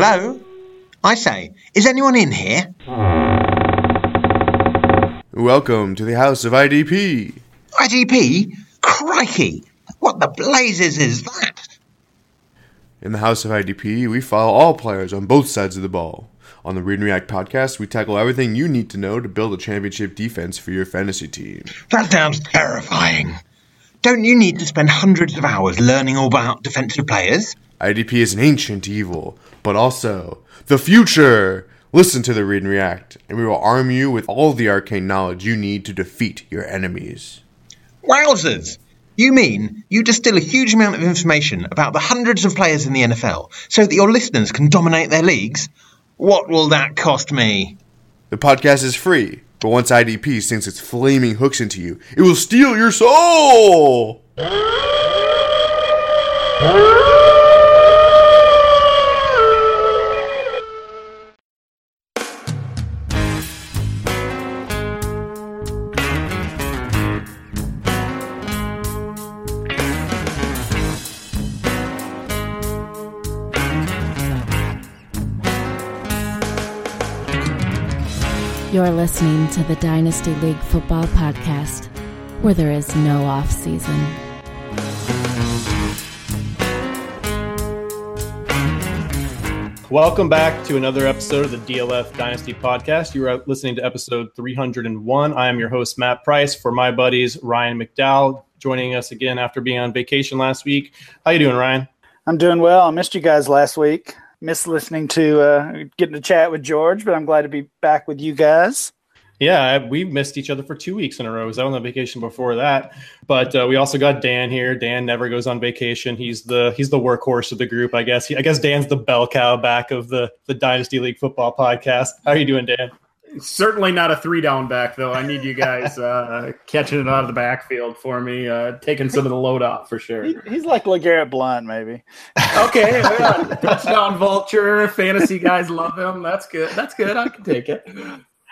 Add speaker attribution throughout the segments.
Speaker 1: Hello? I say, is anyone in here?
Speaker 2: Welcome to the House of IDP.
Speaker 1: IDP? Crikey! What the blazes is that?
Speaker 2: In the House of IDP, we follow all players on both sides of the ball. On the Read and React podcast, we tackle everything you need to know to build a championship defense for your fantasy team.
Speaker 1: That sounds terrifying. Don't you need to spend hundreds of hours learning all about defensive players?
Speaker 2: IDP is an ancient evil, but also the future. Listen to the Read and React, and we will arm you with all the arcane knowledge you need to defeat your enemies.
Speaker 1: Wowzers! You mean you distill a huge amount of information about the hundreds of players in the NFL so that your listeners can dominate their leagues? What will that cost me?
Speaker 2: The podcast is free, but once IDP sinks its flaming hooks into you, it will steal your soul!
Speaker 3: You're listening to the Dynasty League Football Podcast, where there is no off season.
Speaker 4: Welcome back to another episode of the DLF Dynasty Podcast. You are listening to episode 301. I am your host, Matt Price, for my buddies Ryan McDowell, joining us again after being on vacation last week. How you doing, Ryan?
Speaker 5: I'm doing well. I missed you guys last week. Missed listening to uh, getting to chat with George, but I'm glad to be back with you guys.
Speaker 4: Yeah, we missed each other for two weeks in a row. I was on vacation before that, but uh, we also got Dan here. Dan never goes on vacation. He's the he's the workhorse of the group, I guess. He, I guess Dan's the bell cow back of the the Dynasty League Football podcast. How are you doing, Dan?
Speaker 6: Certainly not a three down back though. I need you guys uh, catching it out of the backfield for me, uh, taking some of the load off for sure.
Speaker 5: He, he's like LeGarrette Blunt, maybe.
Speaker 6: Okay, yeah. touchdown vulture, fantasy guys love him. That's good. That's good. I can take it.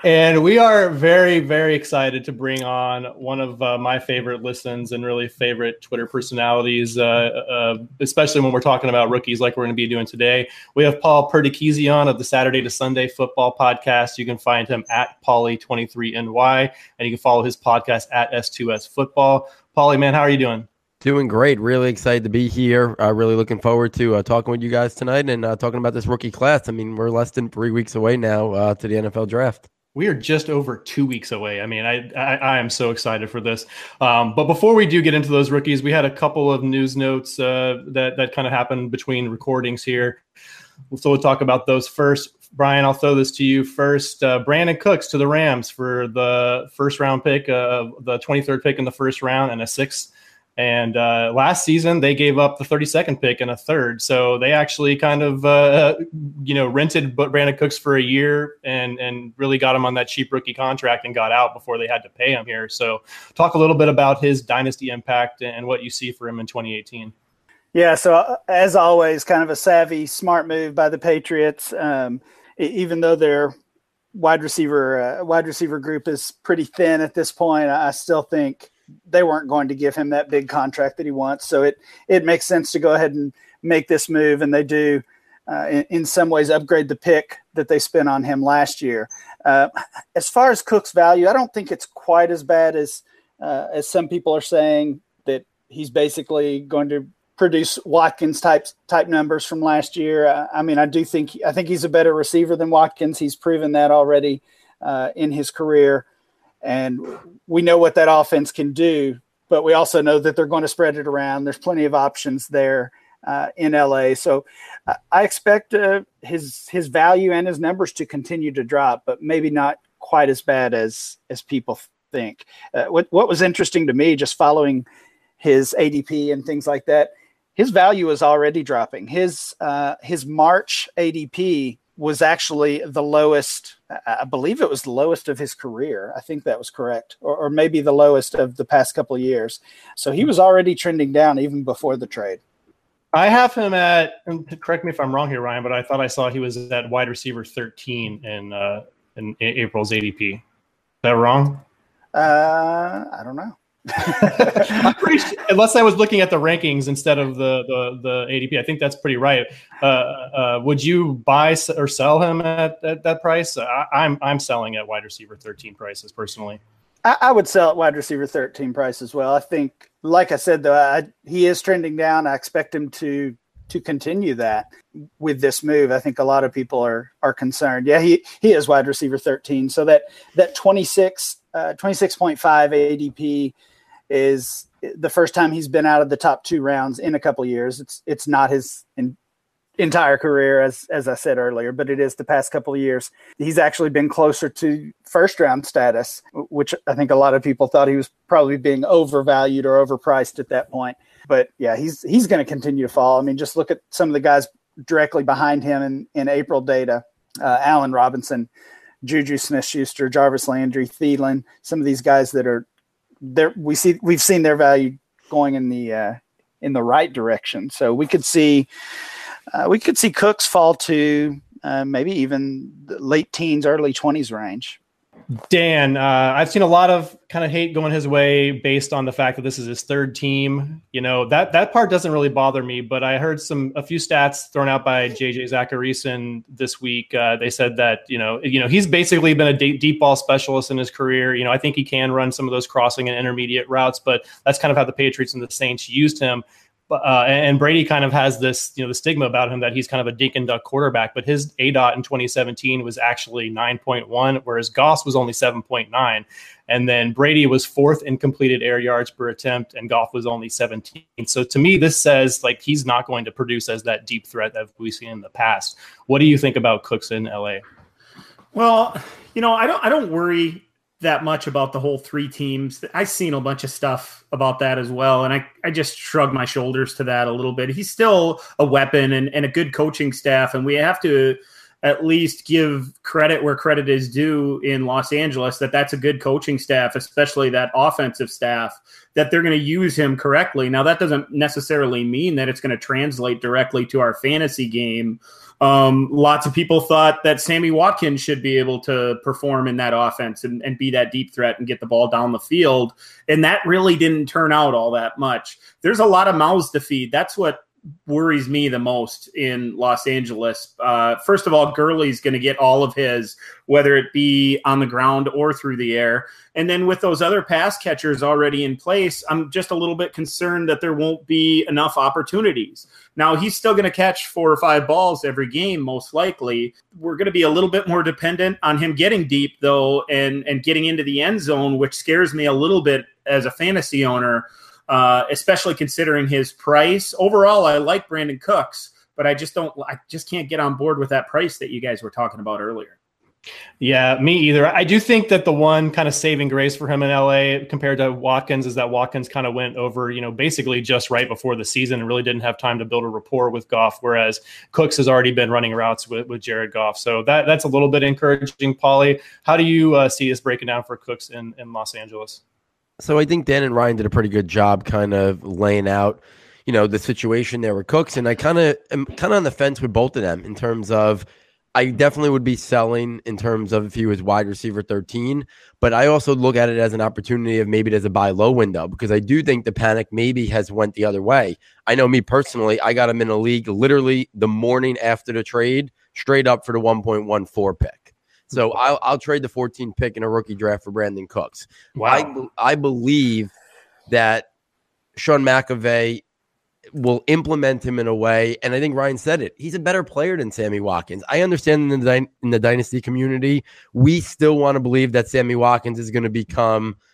Speaker 4: And we are very, very excited to bring on one of uh, my favorite listens and really favorite Twitter personalities, uh, uh, especially when we're talking about rookies like we're going to be doing today. We have Paul Perdichizzi of the Saturday to Sunday Football Podcast. You can find him at Paulie23NY, and you can follow his podcast at S2S Football. Paulie, man, how are you doing?
Speaker 7: Doing great. Really excited to be here. Uh, really looking forward to uh, talking with you guys tonight and uh, talking about this rookie class. I mean, we're less than three weeks away now uh, to the NFL draft
Speaker 4: we are just over two weeks away. I mean, I I, I am so excited for this. Um, but before we do get into those rookies, we had a couple of news notes uh, that that kind of happened between recordings here. So we'll talk about those first. Brian, I'll throw this to you first. Uh, Brandin Cooks to the Rams for the first round pick, uh, the 23rd pick in the first round, and a sixth and uh, last season, they gave up the 32nd pick and a third. So they actually kind of, uh, you know, rented Brandin Cooks for a year and and really got him on that cheap rookie contract and got out before they had to pay him here. So talk a little bit about his dynasty impact and what you see for him in 2018.
Speaker 5: Yeah. So uh, as always, kind of a savvy, smart move by the Patriots. Um, even though their wide receiver uh, wide receiver group is pretty thin at this point, I still think they weren't going to give him that big contract that he wants. So it it makes sense to go ahead and make this move, and they do. Uh, in, in, some ways, upgrade the pick that they spent on him last year. Uh, as far as Cook's value, I don't think it's quite as bad as uh, as some people are saying that he's basically going to produce Watkins type type numbers from last year. Uh, I mean, I do think I think he's a better receiver than Watkins. He's proven that already uh, in his career and we know what that offense can do. But we also know that they're going to spread it around. There's plenty of options there uh, in LA, so uh, I expect uh, his his value and his numbers to continue to drop, but maybe not quite as bad as as people think. Uh, what what was interesting to me, just following his ADP and things like that, his value is already dropping. His uh, his March ADP was actually the lowest. I believe it was the lowest of his career. I think that was correct, or, or maybe the lowest of the past couple of years. So he was already trending down even before the trade.
Speaker 4: I have him at. correct me if I'm wrong here, Ryan, but I thought I saw he was at wide receiver 13 in uh, in April's ADP. Is that wrong?
Speaker 5: Uh, I don't know.
Speaker 4: Sure, unless I was looking at the rankings instead of the the, the ADP, I think that's pretty right. Uh, uh, would you buy or sell him at, at that price? I, I'm I'm selling at wide receiver 13 prices personally.
Speaker 5: I, I, would sell at wide receiver 13 price as well. I think, like I said, though, I, he is trending down. I expect him to to continue that with this move. I think a lot of people are are concerned. Yeah, he he is wide receiver 13. So that that 26 uh, 26.5 ADP is the first time he's been out of the top two rounds in a couple years. It's it's not his in, entire career as as I said earlier, but it is the past couple of years. He's actually been closer to first round status, which I think a lot of people thought he was probably being overvalued or overpriced at that point. But yeah, he's he's going to continue to fall. I mean, just look at some of the guys directly behind him in, in April data. Uh, Allen Robinson, Juju Smith-Schuster, Jarvis Landry, Thielen, some of these guys that are there. We see we've seen their value going in the uh, in the right direction. So we could see uh, we could see Cooks fall to uh, maybe even late teens, early twenties range.
Speaker 4: Dan, uh, I've seen a lot of kind of hate going his way based on the fact that this is his third team. You know that that part doesn't really bother me, but I heard some a few stats thrown out by JJ Zachariason this week. Uh, they said that you know you know he's basically been a deep, deep ball specialist in his career. You know I think he can run some of those crossing and intermediate routes, but that's kind of how the Patriots and the Saints used him uh, and Brady kind of has this, you know, the stigma about him that he's kind of a dink and duck quarterback. But his aDOT in 2017 was actually 9.1, whereas Goff was only 7.9. And then Brady was fourth in completed air yards per attempt, and Goff was only 17. So to me, this says like he's not going to produce as that deep threat that we've seen in the past. What do you think about Cooks in LA?
Speaker 6: Well, you know, I don't I don't worry that much about the whole three teams. I've seen a bunch of stuff about that as well. And I, I just shrug my shoulders to that a little bit. He's still a weapon and, and a good coaching staff. And we have to at least give credit where credit is due in Los Angeles that that's a good coaching staff, especially that offensive staff, that they're going to use him correctly. Now, that doesn't necessarily mean that it's going to translate directly to our fantasy game um, lots of people thought that Sammy Watkins should be able to perform in that offense and, and be that deep threat and get the ball down the field. And that really didn't turn out all that much. There's a lot of mouths to feed. That's what worries me the most in Los Angeles. Uh, first of all, Gurley's going to get all of his, whether it be on the ground or through the air. And then with those other pass catchers already in place, I'm just a little bit concerned that there won't be enough opportunities. Now, he's still going to catch four or five balls every game, most likely. We're going to be a little bit more dependent on him getting deep, though, and, and getting into the end zone, which scares me a little bit as a fantasy owner uh, especially considering his price. Overall, I like Brandin Cooks, but I just don't. I just can't get on board with that price that you guys were talking about earlier.
Speaker 4: Yeah, me either. I do think that the one kind of saving grace for him in LA compared to Watkins is that Watkins kind of went over, you know, basically just right before the season and really didn't have time to build a rapport with Goff, whereas Cooks has already been running routes with, with Jared Goff. So that that's a little bit encouraging. Paulie. how do you uh, see this breaking down for Cooks in, in Los Angeles?
Speaker 7: So I think Dan and Ryan did a pretty good job kind of laying out, you know, the situation there with Cooks. And I kind of am kind of on the fence with both of them in terms of I definitely would be selling in terms of if he was wide receiver 13, but I also look at it as an opportunity of maybe there's a buy low window because I do think the panic maybe has went the other way. I know me personally, I got him in a league literally the morning after the trade, straight up for the 1.14 pick. So I'll, I'll trade the 14 pick in a rookie draft for Brandin Cooks. Wow. I, I believe that Sean McVay will implement him in a way, and I think Ryan said it. He's a better player than Sammy Watkins. I understand in the, in the dynasty community, we still want to believe that Sammy Watkins is going to become –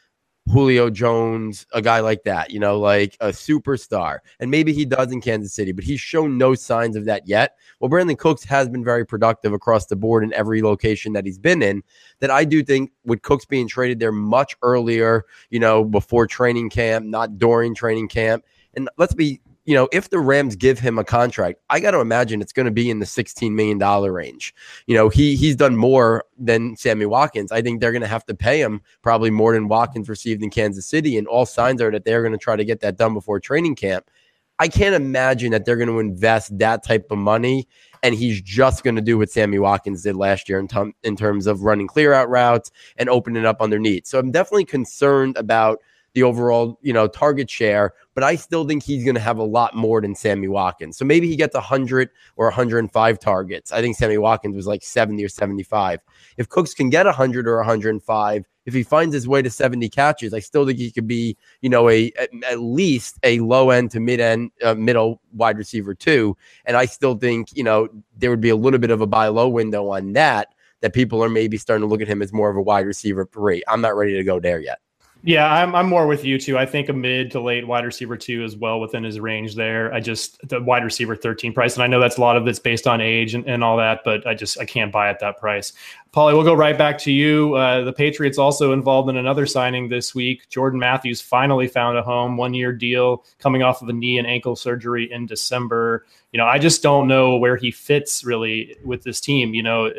Speaker 7: Julio Jones, a guy like that, you know, like a superstar. And maybe he does in Kansas City, but he's shown no signs of that yet. Well, Brandin Cooks has been very productive across the board in every location that he's been in. That I do think with Cooks being traded there much earlier, you know, before training camp, not during training camp. And let's be you know, if the Rams give him a contract, I got to imagine it's going to be in the $16 million range. You know, he he's done more than Sammy Watkins. I think they're going to have to pay him probably more than Watkins received in Kansas City. And all signs are that they're going to try to get that done before training camp. I can't imagine that they're going to invest that type of money and he's just going to do what Sammy Watkins did last year in, in terms of running clear out routes and opening up underneath. So I'm definitely concerned about the overall, you know, target share, but I still think he's going to have a lot more than Sammy Watkins. So maybe he gets 100 or 105 targets. I think Sammy Watkins was like 70 or 75. If Cooks can get 100 or 105, if he finds his way to 70 catches, I still think he could be, you know, a at, at least a low end to mid end, uh, middle wide receiver too. And I still think, you know, there would be a little bit of a buy low window on that. That people are maybe starting to look at him as more of a wide receiver three. I'm not ready to go there yet.
Speaker 4: Yeah, I'm, I'm more with you too. I think a mid to late wide receiver two is well within his range there. I just the wide receiver 13 price, and I know that's a lot of it's based on age and, and all that, but I just I can't buy at that price. Paulie, we'll go right back to you. Uh, the Patriots also involved in another signing this week. Jordan Matthews finally found a home, one year deal coming off of a knee and ankle surgery in December. You know, I just don't know where he fits really with this team. You know,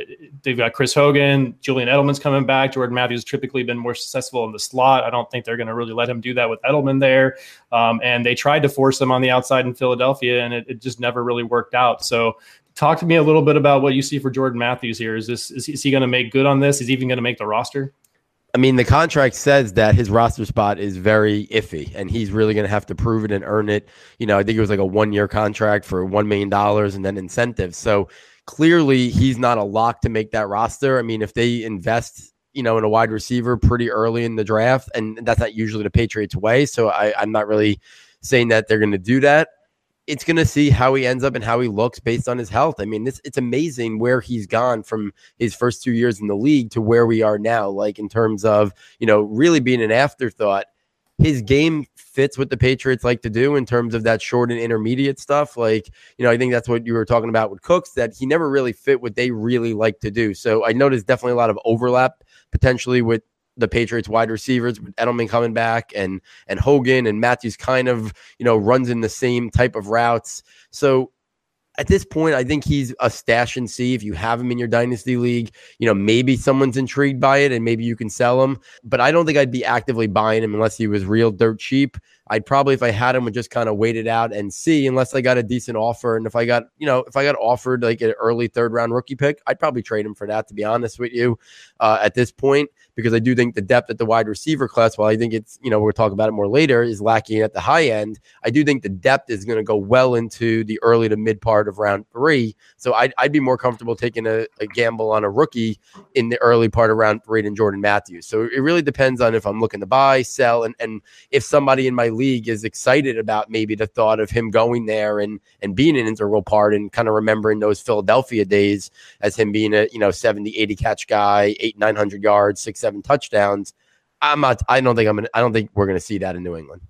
Speaker 4: they've got Chris Hogan, Julian Edelman's coming back. Jordan Matthews typically been more successful in the slot. I don't think they're going to really let him do that with Edelman there. Um, and they tried to force him on the outside in Philadelphia, and it, it just never really worked out. So talk to me a little bit about what you see for Jordan Matthews here. Is this is, is he going to make good on this? Is he even going to make the roster?
Speaker 7: I mean, the contract says that his roster spot is very iffy, and he's really going to have to prove it and earn it. You know, I think it was like a one-year contract for one million dollars and then incentives. So clearly, he's not a lock to make that roster. I mean, if they invest, you know, in a wide receiver pretty early in the draft, and that's not usually the Patriots' way. So I, I'm not really saying that they're going to do that it's going to see how he ends up and how he looks based on his health. I mean, this it's amazing where he's gone from his first two years in the league to where we are now. Like in terms of you know really being an afterthought, his game fits what the Patriots like to do in terms of that short and intermediate stuff. Like you know, I think that's what you were talking about with Cooks that he never really fit what they really like to do. So I noticed definitely a lot of overlap potentially with the Patriots wide receivers with Edelman coming back and and Hogan and Matthews kind of you know runs in the same type of routes. So at this point, I think he's a stash and see if you have him in your dynasty league. You know, maybe someone's intrigued by it and maybe you can sell him. But I don't think I'd be actively buying him unless he was real dirt cheap. I'd probably, if I had him, would just kind of wait it out and see, unless I got a decent offer. And if I got, you know, if I got offered like an early third round rookie pick, I'd probably trade him for that. To be honest with you, uh, at this point, because I do think the depth at the wide receiver class, while I think it's, you know, we'll talk about it more later, is lacking at the high end. I do think the depth is going to go well into the early to mid part of round three. So I'd, I'd be more comfortable taking a, a gamble on a rookie in the early part of round three than Jordan Matthews. So it really depends on if I'm looking to buy, sell, and and if somebody in my league is excited about maybe the thought of him going there and and being an integral part and kind of remembering those Philadelphia days as him being a you know 70 80 catch guy, 8 900 yards, 6 7 touchdowns. I'm not I don't think I'm gonna, I don't think we're going to see that in New England.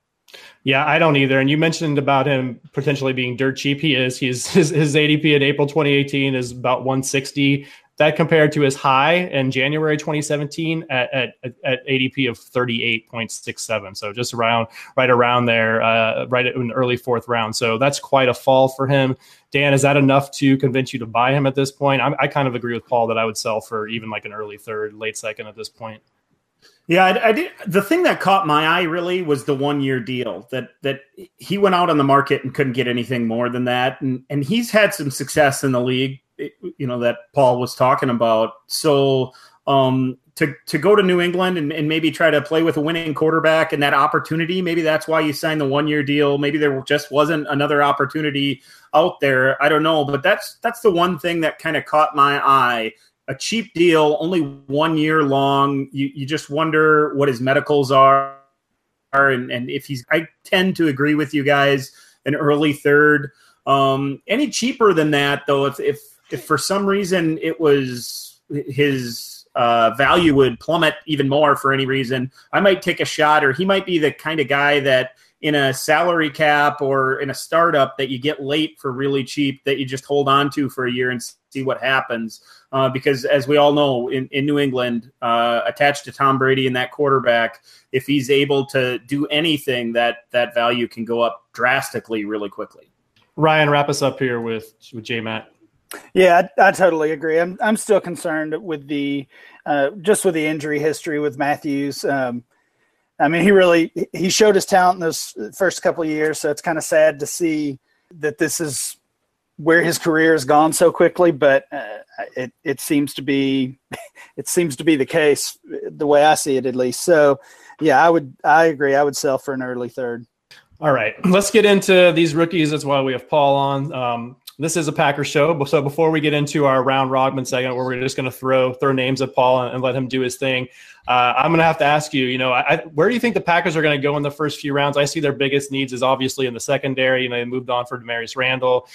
Speaker 4: Yeah, I don't either. And you mentioned about him potentially being dirt cheap. He is. He's his, his ADP in April 2018 is about 160. That compared to his high in January 2017 at, at, at ADP of 38.67. So just around right around there, uh, right in early fourth round. So that's quite a fall for him. Dan, is that enough to convince you to buy him at this point? I'm, I kind of agree with Paul that I would sell for even like an early third, late second at this point.
Speaker 6: Yeah, I, I, did. The thing that caught my eye really was the one year deal that that he went out on the market and couldn't get anything more than that, and and he's had some success in the league, you know, that Paul was talking about. So um, to to go to New England and, and maybe try to play with a winning quarterback and that opportunity, maybe that's why you signed the one year deal. Maybe there just wasn't another opportunity out there. I don't know, but that's that's the one thing that kind of caught my eye a cheap deal, only one year long. You, you just wonder what his medicals are. And, and if he's, I tend to agree with you guys, an early third. Um, any cheaper than that, though, if, if, if for some reason it was his uh, value would plummet even more for any reason, I might take a shot, or he might be the kind of guy that in a salary cap or in a startup that you get late for really cheap that you just hold on to for a year and see what happens. Uh, because as we all know, in, in New England, uh, attached to Tom Brady and that quarterback, if he's able to do anything, that that value can go up drastically really quickly.
Speaker 4: Ryan, wrap us up here with with J Matt.
Speaker 5: Yeah, I, I, totally agree. I'm I'm still concerned with the uh, just with the injury history with Matthews. Um, I mean, he really he showed his talent in those first couple of years, so it's kind of sad to see that this is where his career has gone so quickly. But uh, it it seems to be it seems to be the case the way I see it at least. So Yeah, I would. I agree. I would sell for an early third.
Speaker 4: All right, let's get into these rookies. That's why we have Paul on. Um, this is a Packer show, so before we get into our round robin segment, where we're just going to throw throw names at Paul and, and, let him do his thing, uh, I'm going to have to ask you. You know, I, where do you think the Packers are going to go in the first few rounds? I see their biggest needs is obviously in the secondary. You know, they moved on for Damarious Randall.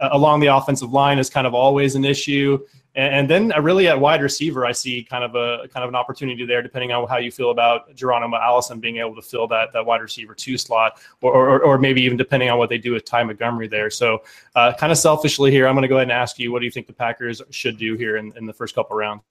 Speaker 4: Uh, along the offensive line is kind of always an issue. And, then uh, really at wide receiver, I see kind of a kind of an opportunity there, depending on how you feel about Geronimo Allison being able to fill that that wide receiver two slot, or, or, or maybe even depending on what they do with Ty Montgomery there. So, uh, kind of selfishly here, I'm going to go ahead and ask you, what do you think the Packers should do here in, in the first couple rounds?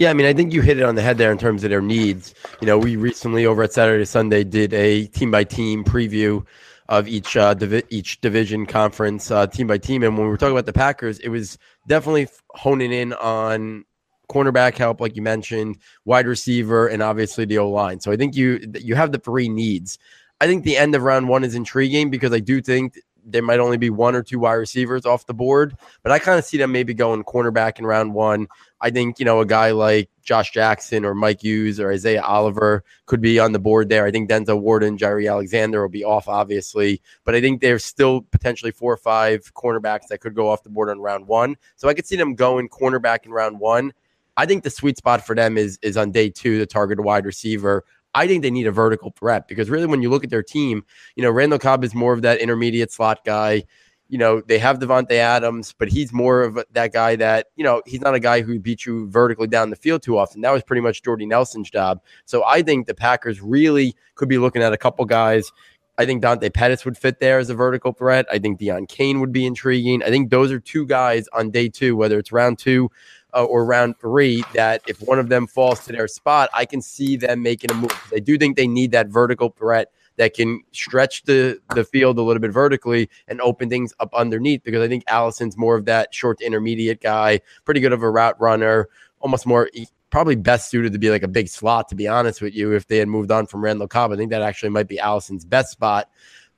Speaker 7: Yeah, I mean, I think you hit it on the head there in terms of their needs. You know, we recently over at Saturday Sunday did a team by team preview of each uh, divi- each division conference uh, team by team. And when we were talking about the Packers, it was definitely honing in on cornerback help, like you mentioned, wide receiver, and obviously the O line. So I think you you have the three needs. I think the end of round one is intriguing because I do think there might only be one or two wide receivers off the board, but I kind of see them maybe going cornerback in round one. I think, you know, a guy like Josh Jackson or Mike Hughes or Isaiah Oliver could be on the board there. I think Denzel Ward, Jaire Alexander will be off, obviously, but I think there's still potentially four or five cornerbacks that could go off the board on round one. So I could see them going cornerback in round one. I think the sweet spot for them is is on day two, the target wide receiver. I think they need a vertical threat because really, when you look at their team, you know, Randall Cobb is more of that intermediate slot guy. You know, they have Davante Adams, but he's more of that guy that, you know, he's not a guy who beats you vertically down the field too often. That was pretty much Jordy Nelson's job. So I think the Packers really could be looking at a couple guys. I think Dante Pettis would fit there as a vertical threat. I think Deon Cain would be intriguing. I think those are two guys on day two, whether it's round two uh, or round three that if one of them falls to their spot, I can see them making a move. I do think they need that vertical threat that can stretch the the field a little bit vertically and open things up underneath because I think Allison's more of that short to intermediate guy, pretty good of a route runner, almost more probably best suited to be like a big slot to be honest with you if they had moved on from Randall Cobb. I think that actually might be Allison's best spot.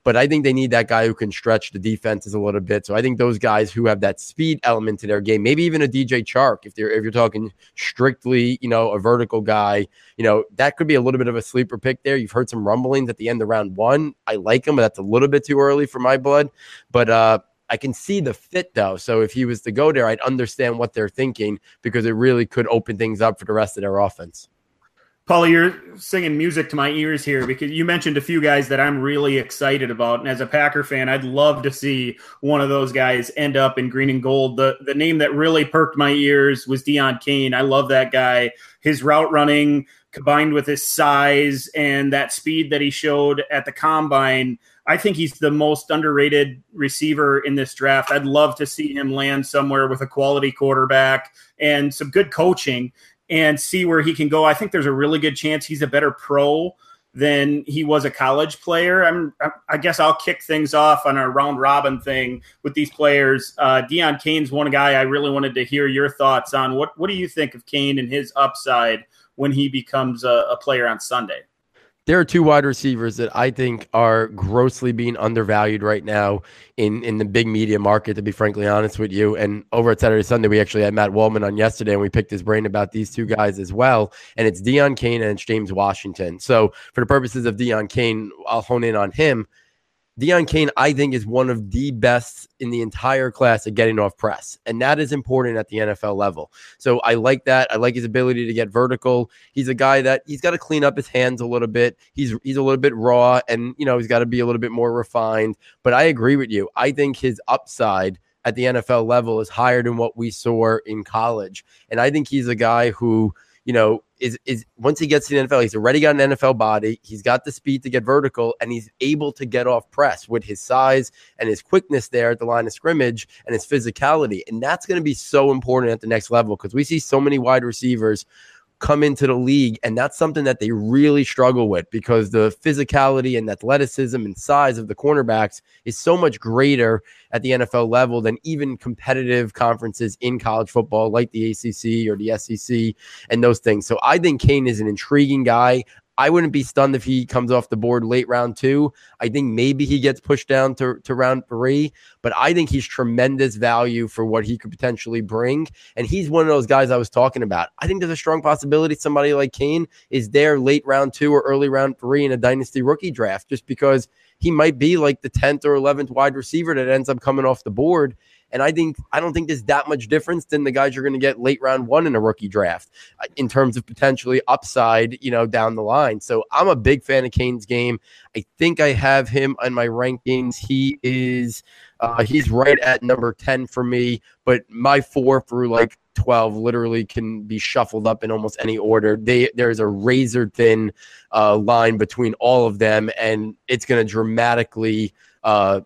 Speaker 7: But I think they need that guy who can stretch the defenses a little bit. So I think those guys who have that speed element to their game, maybe even a DJ Chark, if they're if you're talking strictly, you know, a vertical guy, you know, that could be a little bit of a sleeper pick there. You've heard some rumblings at the end of round one. I like him, but that's a little bit too early for my blood. But uh I can see the fit though. So if he was to go there, I'd understand what they're thinking because it really could open things up for the rest of their offense.
Speaker 6: Paulie, you're singing music to my ears here because you mentioned a few guys that I'm really excited about. And as a Packer fan, I'd love to see one of those guys end up in green and gold. The the name that really perked my ears was Deon Cain. I love that guy. His route running combined with his size and that speed that he showed at the combine. I think he's the most underrated receiver in this draft. I'd love to see him land somewhere with a quality quarterback and some good coaching and see where he can go. I think there's a really good chance he's a better pro than he was a college player. I'm, I guess I'll kick things off on a round robin thing with these players. Uh, Deon Cain's one guy I really wanted to hear your thoughts on. What What do you think of Cain and his upside when he becomes a, a player on Sunday?
Speaker 7: There are two wide receivers that I think are grossly being undervalued right now in, in the big media market, to be frankly honest with you. And over at Saturday Sunday, we actually had Matt Waldman on yesterday and we picked his brain about these two guys as well. And it's Deon Cain and it's James Washington. So for the purposes of Deon Cain, I'll hone in on him. Deon Cain, I think, is one of the best in the entire class at getting off press. And that is important at the NFL level. So I like that. I like his ability to get vertical. He's a guy that he's got to clean up his hands a little bit. He's he's a little bit raw and you know, he's got to be a little bit more refined. But I agree with you. I think his upside at the NFL level is higher than what we saw in college. And I think he's a guy who you know, is is once he gets to the NFL, he's already got an NFL body. He's got the speed to get vertical, and he's able to get off press with his size and his quickness there at the line of scrimmage and his physicality. And that's going to be so important at the next level because we see so many wide receivers come into the league. And that's something that they really struggle with because the physicality and athleticism and size of the cornerbacks is so much greater at the NFL level than even competitive conferences in college football, like the ACC or the SEC and those things. So I think Cain is an intriguing guy. I wouldn't be stunned if he comes off the board late round two. I think maybe he gets pushed down to, to round three, but I think he's tremendous value for what he could potentially bring. And he's one of those guys I was talking about. I think there's a strong possibility somebody like Cain is there late round two or early round three in a dynasty rookie draft, just because he might be like the 10th or 11th wide receiver that ends up coming off the board. And I think I don't think there's that much difference than the guys you're going to get late round one in a rookie draft uh, in terms of potentially upside, you know, down the line. So I'm a big fan of Cain's game. I think I have him on my rankings. He is uh, he's right at number 10 for me, but my four through like 12 literally can be shuffled up in almost any order. They there's a razor thin uh, line between all of them, and it's going to dramatically uh,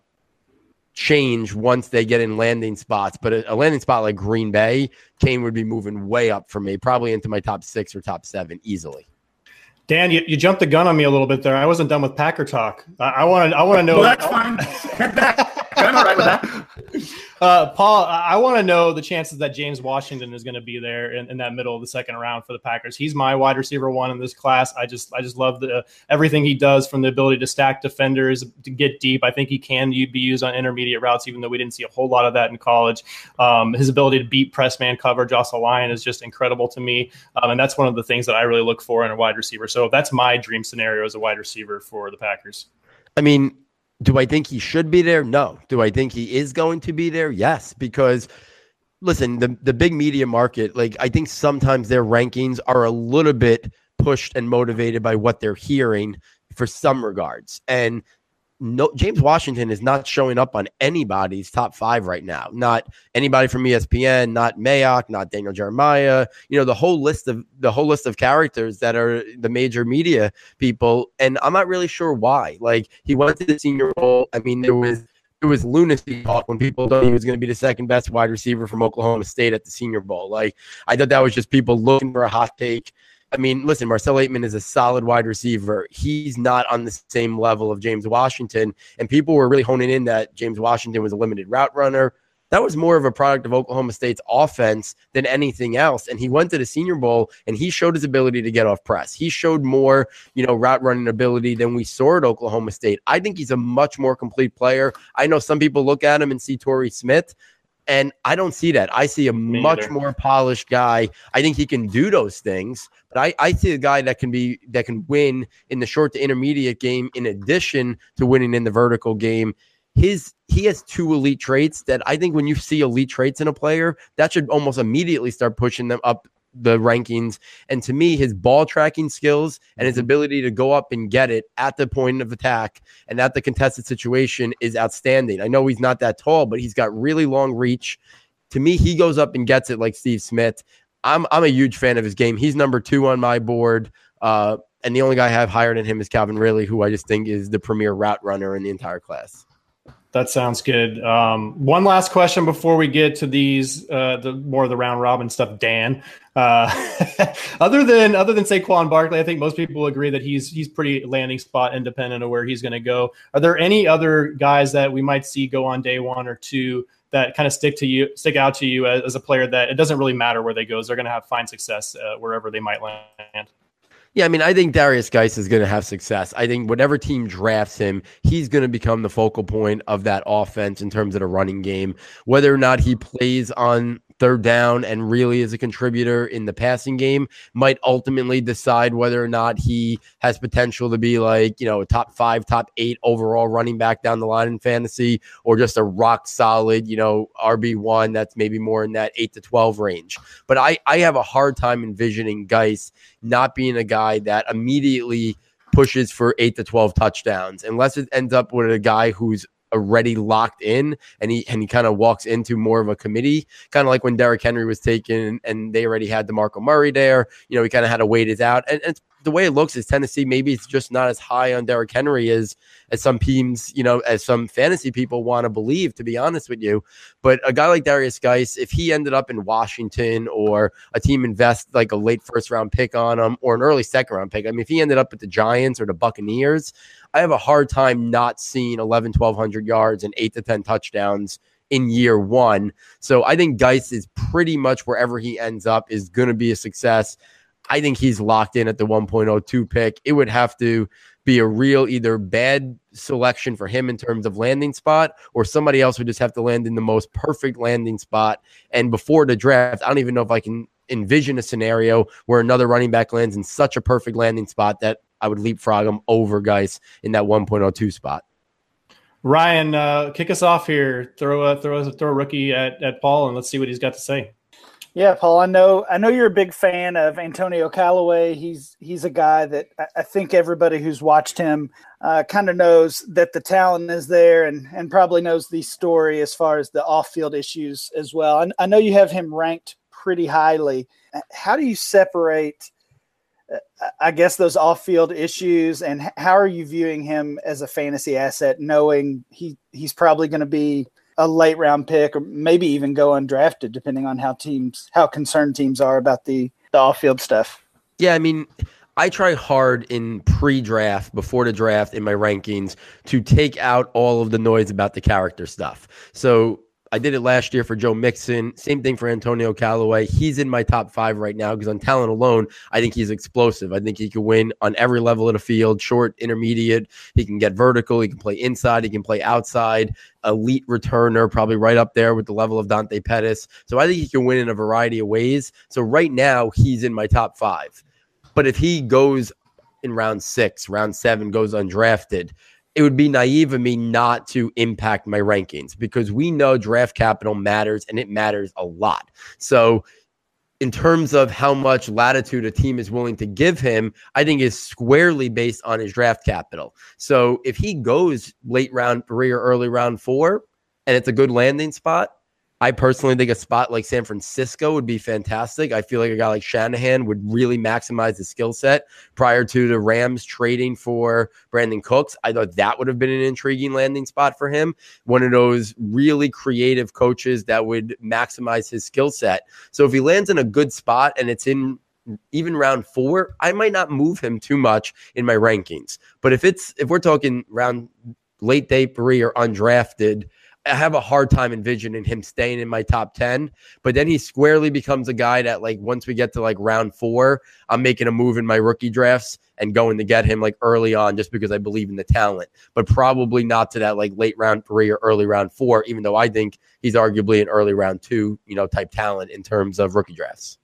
Speaker 7: change once they get in landing spots. But a, a, landing spot like Green Bay, Cain would be moving way up for me, probably into my top six or top seven easily.
Speaker 4: Dan, you, you jumped the gun on me a little bit there. I wasn't done with Packer talk. I want to I want to know.
Speaker 6: Well, that's fine. I'm all right with that.
Speaker 4: Uh, Paul, I want to know the chances that James Washington is going to be there in, in, that middle of the second round for the Packers. He's my wide receiver one in this class. I just, I just love the everything he does from the ability to stack defenders to get deep. I think he can be used on intermediate routes, even though we didn't see a whole lot of that in college. Um, his ability to beat press man coverage off the line is just incredible to me, um, and that's one of the things that I really look for in a wide receiver. So that's my dream scenario as a wide receiver for the Packers.
Speaker 7: I mean, do I think he should be there? No. Do I think he is going to be there? Yes, because listen, the the big media market, like I think sometimes their rankings are a little bit pushed and motivated by what they're hearing for some regards. And no James Washington is not showing up on anybody's top five right now. Not anybody from ESPN, not Mayock, not Daniel Jeremiah. You know, the whole list of the whole list of characters that are the major media people. And I'm not really sure why. Like he went to the senior bowl. I mean, there was it was lunacy talk when people thought he was going to be the second best wide receiver from Oklahoma State at the Senior Bowl. Like I thought that was just people looking for a hot take. I mean, listen, Marcel Ateman is a solid wide receiver. He's not on the same level of James Washington. And people were really honing in that James Washington was a limited route runner. That was more of a product of Oklahoma State's offense than anything else. And he went to the Senior Bowl and he showed his ability to get off press. He showed more, you know, route running ability than we saw at Oklahoma State. I think he's a much more complete player. I know some people look at him and see Torrey Smith. And I don't see that. I see a Me much either. more polished guy. I think he can do those things, but I, I see a guy that can be that can win in the short to intermediate game in addition to winning in the vertical game. His he has two elite traits that I think when you see elite traits in a player, that should almost immediately start pushing them up the rankings. And to me, his ball tracking skills and his mm-hmm. ability to go up and get it at the point of attack and at the contested situation is outstanding. I know he's not that tall, but he's got really long reach. To me, he goes up and gets it like Steve Smith. I'm I'm a huge fan of his game. He's number two on my board. Uh, and the only guy I have higher than him is Calvin Ridley, who I just think is the premier route runner in the entire class.
Speaker 4: That sounds good. Um, one last question before we get to these, uh, the more of the round robin stuff. Dan, uh, other than other than Saquon Barkley, I think most people agree that he's he's pretty landing spot independent of where he's going to go. Are there any other guys that we might see go on day one or two that kind of stick to you, stick out to you as, as a player that it doesn't really matter where they go, they're going to have find success uh, wherever they might land.
Speaker 7: Yeah, I mean, I think Darius Guice is going to have success. I think whatever team drafts him, he's going to become the focal point of that offense in terms of the running game. Whether or not he plays on third down and really is a contributor in the passing game might ultimately decide whether or not he has potential to be like, you know, a top five, top eight overall running back down the line in fantasy or just a rock solid, you know, RB1 that's maybe more in that eight to 12 range. But I, I have a hard time envisioning Guice not being a guy that immediately pushes for eight to 12 touchdowns unless it ends up with a guy who's already locked in and he and he kind of walks into more of a committee, kind of like when Derrick Henry was taken and they already had DeMarco Murray there. You know, he kind of had to wait it out. And, and the way it looks is Tennessee maybe it's just not as high on Derrick Henry as as some teams, you know, as some fantasy people want to believe, to be honest with you. But a guy like Darius Guice, if he ended up in Washington or a team invest like a late first round pick on him or an early second round pick, I mean, if he ended up with the Giants or the Buccaneers, I have a hard time not seeing 11, 1200 yards and eight to 10 touchdowns in year one. So I think Guice is pretty much wherever he ends up is going to be a success. I think he's locked in at the 1.02 pick. It would have to be a real either bad selection for him in terms of landing spot or somebody else would just have to land in the most perfect landing spot. And before the draft, I don't even know if I can envision a scenario where another running back lands in such a perfect landing spot that I would leapfrog him over guys in that 1.02 spot.
Speaker 4: Ryan, uh, kick us off here. Throw a throw a throw a rookie at, at Paul and let's see what he's got to say.
Speaker 5: Yeah, Paul. I know. I know you're a big fan of Antonio Callaway. He's he's a guy that I think everybody who's watched him uh, kind of knows that the talent is there, and and probably knows the story as far as the off-field issues as well. I, I know you have him ranked pretty highly. How do you separate? Uh, I guess those off-field issues, and how are you viewing him as a fantasy asset, knowing he he's probably going to be a late round pick or maybe even go undrafted depending on how teams how concerned teams are about the the off field stuff.
Speaker 7: Yeah, I mean, I try hard in pre-draft, before the draft, in my rankings to take out all of the noise about the character stuff. So I did it last year for Joe Mixon. Same thing for Antonio Callaway. He's in my top five right now because on talent alone, I think he's explosive. I think he can win on every level of the field, short, intermediate. He can get vertical. He can play inside. He can play outside. Elite returner, probably right up there with the level of Dante Pettis. So I think he can win in a variety of ways. So right now, he's in my top five. But if he goes in round six, round seven, goes undrafted, it would be naive of me not to impact my rankings because we know draft capital matters and it matters a lot. So, in terms of how much latitude a team is willing to give him, I think is squarely based on his draft capital. So, if he goes late round three or early round four and it's a good landing spot, I personally think a spot like San Francisco would be fantastic. I feel like a guy like Shanahan would really maximize the skill set prior to the Rams trading for Brandin Cooks. I thought that would have been an intriguing landing spot for him. One of those really creative coaches that would maximize his skill set. So if he lands in a good spot and it's in even round four, I might not move him too much in my rankings. But if it's if we're talking round late day three or undrafted, I have a hard time envisioning him staying in my top 10. But then he squarely becomes a guy that, like, once we get to like round four, I'm making a move in my rookie drafts and going to get him like early on just because I believe in the talent, but probably not to that like late round three or early round four, even though I think he's arguably an early round two, you know, type talent in terms of rookie drafts.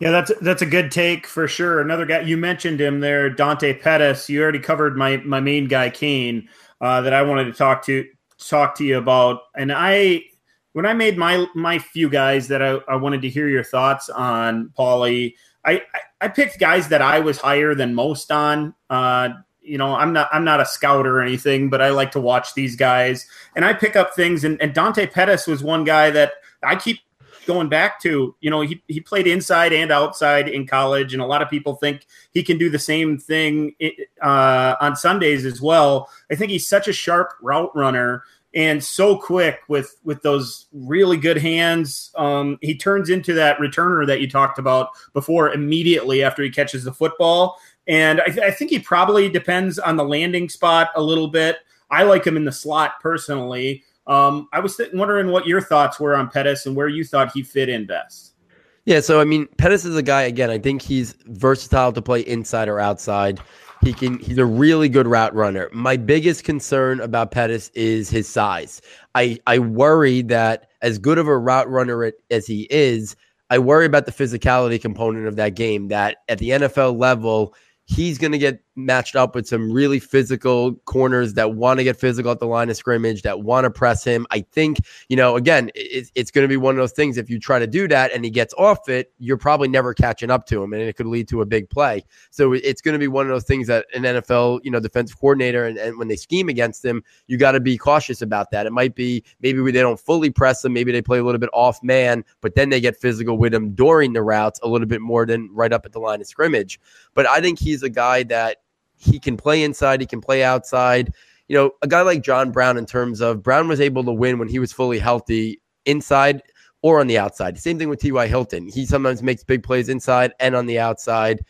Speaker 6: Yeah, that's that's a good take for sure. Another guy you mentioned him there, Dante Pettis. You already covered my my main guy, Cain, uh, that I wanted to talk to talk to you about. And I, when I made my my few guys that I, I wanted to hear your thoughts on, Paulie, I, I picked guys that I was higher than most on. Uh, you know, I'm not I'm not a scout or anything, but I like to watch these guys and I pick up things. And, and Dante Pettis was one guy that I keep going back to, you know, he, he played inside and outside in college, and a lot of people think he can do the same thing uh, on Sundays as well. I think he's such a sharp route runner and so quick with with those really good hands. Um, he turns into that returner that you talked about before immediately after he catches the football. And I, th- I think he probably depends on the landing spot a little bit. I like him in the slot personally. Um, I was th- wondering what your thoughts were on Pettis and where you thought he fit in best.
Speaker 7: Yeah, so I mean, Pettis is a guy again. I think he's versatile to play inside or outside. He can. He's a really good route runner. My biggest concern about Pettis is his size. I I worry that as good of a route runner as he is, I worry about the physicality component of that game. That at the NFL level, he's going to get matched up with some really physical corners that want to get physical at the line of scrimmage, that want to press him. I think, you know, again, it's, it's going to be one of those things. If you try to do that and he gets off it, you're probably never catching up to him and it could lead to a big play. So it's going to be one of those things that an NFL, you know, defensive coordinator and, and when they scheme against him, you got to be cautious about that. It might be maybe they don't fully press him, maybe they play a little bit off man, but then they get physical with him during the routes a little bit more than right up at the line of scrimmage. But I think he's a guy that he can play inside, he can play outside. You know, a guy like John Brown, in terms of Brown was able to win when he was fully healthy inside or on the outside. Same thing with T.Y. Hilton. He sometimes makes big plays inside and on the outside.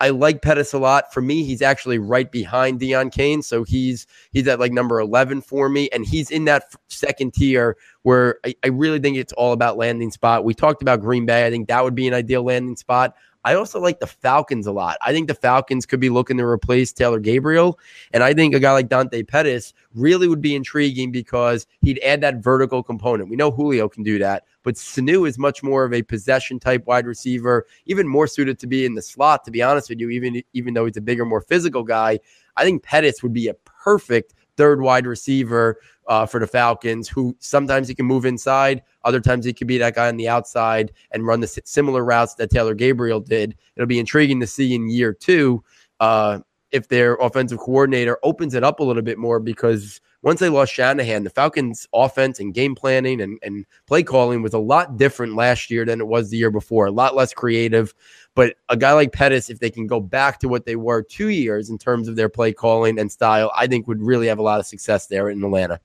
Speaker 7: I like Pettis a lot. For me, he's actually right behind Deon Cain. so he's he's at like number eleven for me, and he's in that second tier where I, I really think it's all about landing spot. We talked about Green Bay. I think that would be an ideal landing spot. I also like the Falcons a lot. I think the Falcons could be looking to replace Taylor Gabriel. And I think a guy like Dante Pettis really would be intriguing because he'd add that vertical component. We know Julio can do that, but Sanu is much more of a possession type wide receiver, even more suited to be in the slot, to be honest with you, even, even though he's a bigger, more physical guy. I think Pettis would be a perfect third wide receiver uh, for the Falcons, who sometimes he can move inside, other times he could be that guy on the outside and run the similar routes that Taylor Gabriel did. It'll be intriguing to see in year two uh, if their offensive coordinator opens it up a little bit more because once they lost Shanahan, the Falcons' offense and game planning and, and play calling was a lot different last year than it was the year before, a lot less creative. But a guy like Pettis, if they can go back to what they were two years in terms of their play calling and style, I think would really have a lot of success there in Atlanta.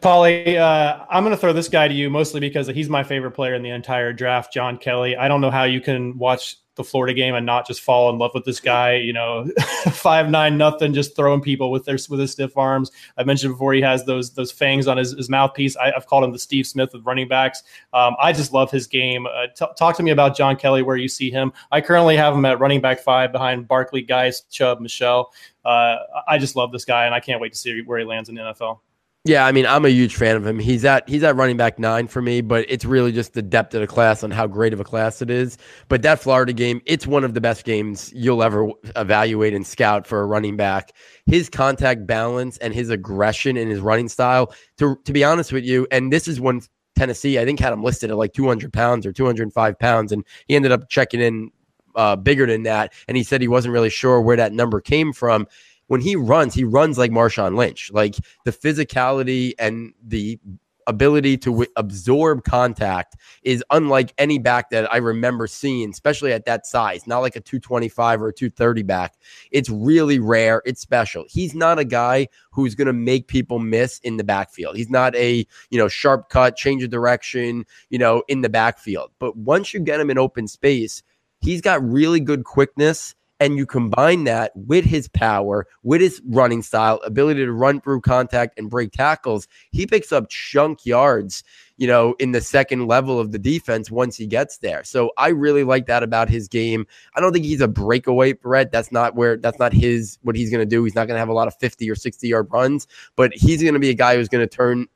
Speaker 4: Paulie, uh, I'm going to throw this guy to you mostly because he's my favorite player in the entire draft, John Kelly. I don't know how you can watch the Florida game and not just fall in love with this guy. You know, five nine nothing, just throwing people with their with his stiff arms. I mentioned before he has those those fangs on his, his mouthpiece. I, have called him the Steve Smith of running backs. Um, I just love his game. Uh, t- talk to me about John Kelly, where you see him. I currently have him at running back five behind Barkley, Guice, Chubb, Michel. Uh, I just love this guy, and I can't wait to see where he lands in the NFL.
Speaker 7: Yeah, I mean, I'm a huge fan of him. He's at he's at running back nine for me, but it's really just the depth of the class and how great of a class it is. But that Florida game, it's one of the best games you'll ever evaluate and scout for a running back. His contact balance and his aggression and his running style. To to be honest with you, and this is when Tennessee, I think, had him listed at like 200 pounds or 205 pounds, and he ended up checking in uh, bigger than that. And he said he wasn't really sure where that number came from when he runs, he runs like Marshawn Lynch. Like the physicality and the ability to w- absorb contact is unlike any back that I remember seeing, especially at that size, not like a 225 or a 230 back. It's really rare. It's special. He's not a guy who's going to make people miss in the backfield. He's not a, you know, sharp cut, change of direction, you know, in the backfield. But once you get him in open space, he's got really good quickness and you combine that with his power, with his running style, ability to run through contact and break tackles, he picks up chunk yards, you know, in the second level of the defense once he gets there. So I really like that about his game. I don't think he's a breakaway threat. That's not where that's not his what he's going to do. He's not going to have a lot of 50 or 60 yard runs, but he's going to be a guy who's going to turn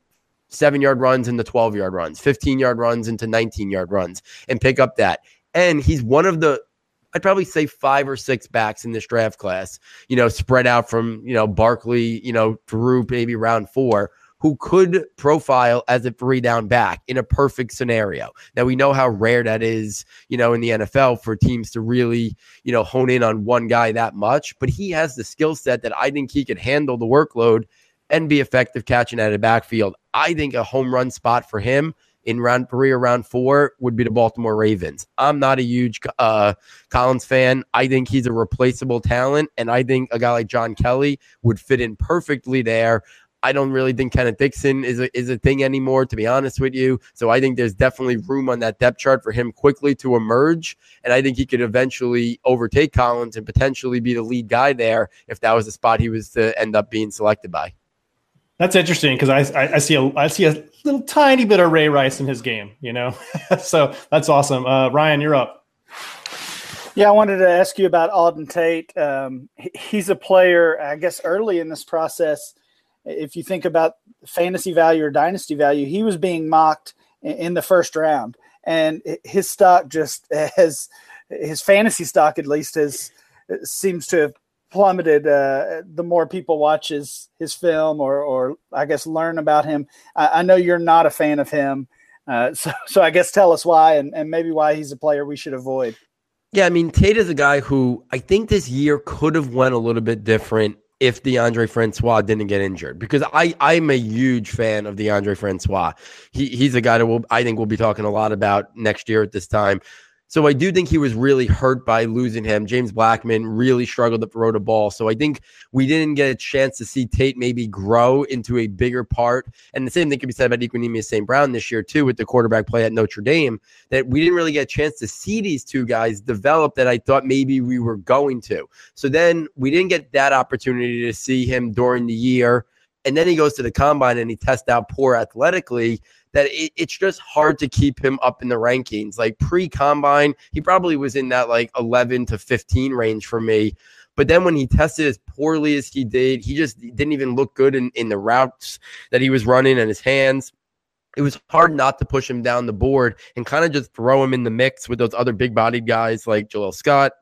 Speaker 7: seven yard runs into 12 yard runs, 15 yard runs into 19 yard runs and pick up that. And he's one of the I'd probably say five or six backs in this draft class, you know, spread out from, you know, Barkley, you know, through maybe round four, who could profile as a three down back in a perfect scenario. Now we know how rare that is, you know, in the NFL for teams to really, you know, hone in on one guy that much, but he has the skill set that I think he could handle the workload and be effective catching at a backfield. I think a home run spot for him in round three or round four would be the Baltimore Ravens. I'm not a huge uh, Collins fan. I think he's a replaceable talent, and I think a guy like John Kelly would fit in perfectly there. I don't really think Kenneth Dixon is a, is a thing anymore, to be honest with you. So I think there's definitely room on that depth chart for him quickly to emerge. And I think he could eventually overtake Collins and potentially be the lead guy there if that was the spot he was to end up being selected by.
Speaker 4: That's interesting because I, I, I see a I see a little tiny bit of Ray Rice in his game, you know. so that's awesome. Uh, Ryan, you're up.
Speaker 5: Yeah, I wanted to ask you about Auden Tate. Um, he's a player, I guess, early in this process. If you think about fantasy value or dynasty value, he was being mocked in the first round, and his stock just has his fantasy stock at least has seems to have plummeted uh, the more people watch his his film or or I guess learn about him. I, I know you're not a fan of him, uh, so so I guess tell us why and, and maybe why he's a player we should avoid.
Speaker 7: Yeah, I mean Tate is a guy who I think this year could have went a little bit different if Deondre Francois didn't get injured because I I'm a huge fan of Deondre Francois. He he's a guy that will I think we'll be talking a lot about next year at this time. So I do think he was really hurt by losing him. James Blackman really struggled to throw the ball. So I think we didn't get a chance to see Tate maybe grow into a bigger part. And the same thing can be said about Equanimeous St. Brown this year, too, with the quarterback play at Notre Dame, that we didn't really get a chance to see these two guys develop that I thought maybe we were going to. So then we didn't get that opportunity to see him during the year. And then he goes to the combine and he tests out poor athletically that it, it's just hard to keep him up in the rankings. Like pre combine, he probably was in that like 11 to 15 range for me. But then when he tested as poorly as he did, he just didn't even look good in, in the routes that he was running and his hands. It was hard not to push him down the board and kind of just throw him in the mix with those other big bodied guys like Jaleel Scott,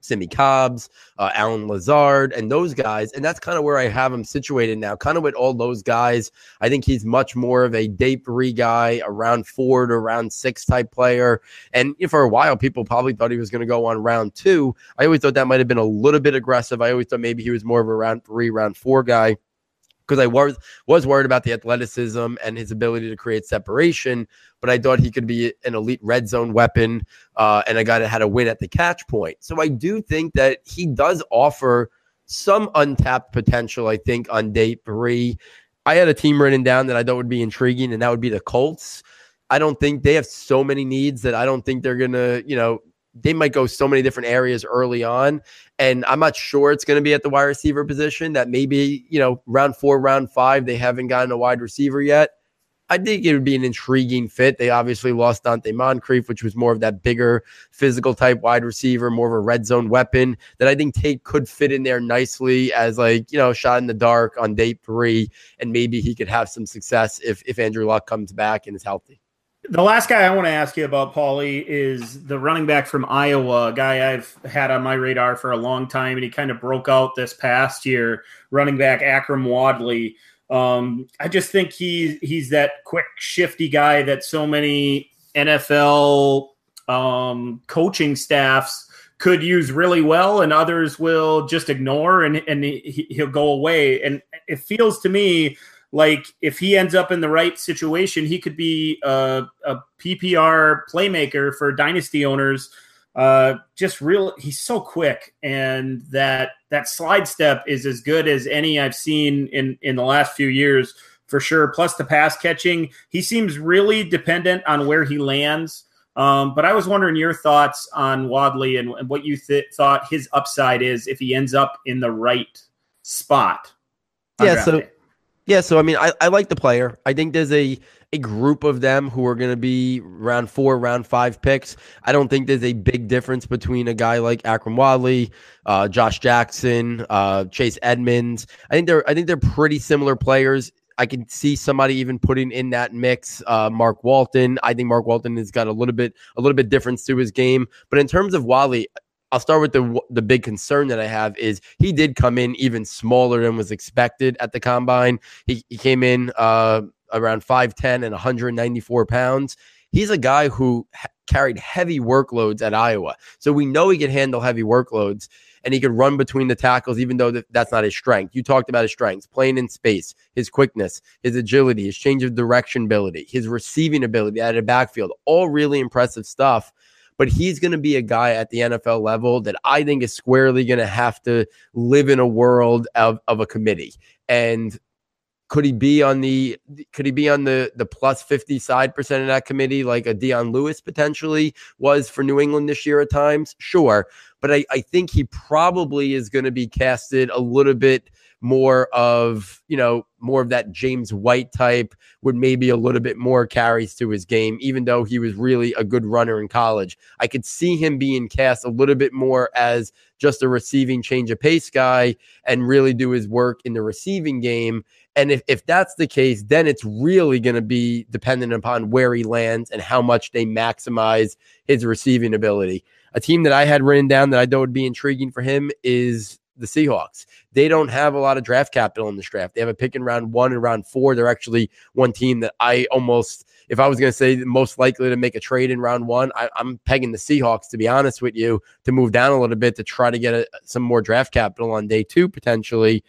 Speaker 7: Simmie Cobbs, uh, Allen Lazard, and those guys. And that's kind of where I have him situated now, kind of with all those guys. I think he's much more of a day three guy, around four to round six type player. And for a while, people probably thought he was going to go on round two. I always thought that might have been a little bit aggressive. I always thought maybe he was more of a round three, round four guy because I was was worried about the athleticism and his ability to create separation. But I thought he could be an elite red zone weapon uh, and I got had a win at the catch point. So I do think that he does offer some untapped potential. I think on day three, I had a team written down that I thought would be intriguing, and that would be the Colts. I don't think they have so many needs that I don't think they're gonna, you know, they might go so many different areas early on. And I'm not sure it's going to be at the wide receiver position that maybe, you know, round four, round five, they haven't gotten a wide receiver yet. I think it would be an intriguing fit. They obviously lost Donte Moncrief, which was more of that bigger physical type wide receiver, more of a red zone weapon that I think Tate could fit in there nicely as like, you know, shot in the dark on day three. And maybe he could have some success if if Andrew Luck comes back and is healthy.
Speaker 6: The last guy I want to ask you about, Paulie, is the running back from Iowa, a guy I've had on my radar for a long time, and he kind of broke out this past year. Running back Akrum Wadley. Um, I just think he he's that quick, shifty guy that so many NFL um, coaching staffs could use really well, and others will just ignore, and and he, he'll go away. And it feels to me like if he ends up in the right situation, he could be a, a PPR playmaker for dynasty owners. Uh, just real, he's so quick, and that that slide step is as good as any I've seen in in the last few years for sure. Plus the pass catching, he seems really dependent on where he lands. Um, but I was wondering your thoughts on Wadley and, and what you th- thought his upside is if he ends up in the right spot.
Speaker 7: Yeah, so yeah, so I mean, I, I like the player. I think there's a a group of them who are going to be round four, round five picks. I don't think there's a big difference between a guy like Akrum Wadley, uh, Josh Jackson, uh, Chase Edmonds. I think they're I think they're pretty similar players. I can see somebody even putting in that mix. Uh, Mark Walton. I think Mark Walton has got a little bit a little bit difference to his game. But in terms of Wadley, I'll start with the the big concern that I have is he did come in even smaller than was expected at the combine. He, he came in uh, around 5'10 and 194 pounds. He's a guy who ha- carried heavy workloads at Iowa. So we know he can handle heavy workloads and he could run between the tackles, even though th- that's not his strength. You talked about his strengths, playing in space, his quickness, his agility, his change of direction ability, his receiving ability at a backfield, all really impressive stuff but he's going to be a guy at the NFL level that I think is squarely going to have to live in a world of, of a committee. And could he be on the could he be on the the plus 50 side percent of that committee like a Dion Lewis potentially was for New England this year at times? Sure. But I, I think he probably is going to be casted a little bit more of, you know, more of that James White type with maybe a little bit more carries to his game, even though he was really a good runner in college. I could see him being cast a little bit more as just a receiving change of pace guy and really do his work in the receiving game. And if, if that's the case, then it's really going to be dependent upon where he lands and how much they maximize his receiving ability. A team that I had written down that I thought would be intriguing for him is the Seahawks. They don't have a lot of draft capital in this draft. They have a pick in round one and round four. They're actually one team that I almost, if I was going to say most likely to make a trade in round one, I, am pegging the Seahawks, to be honest with you, to move down a little bit to try to get a, some more draft capital on day two potentially.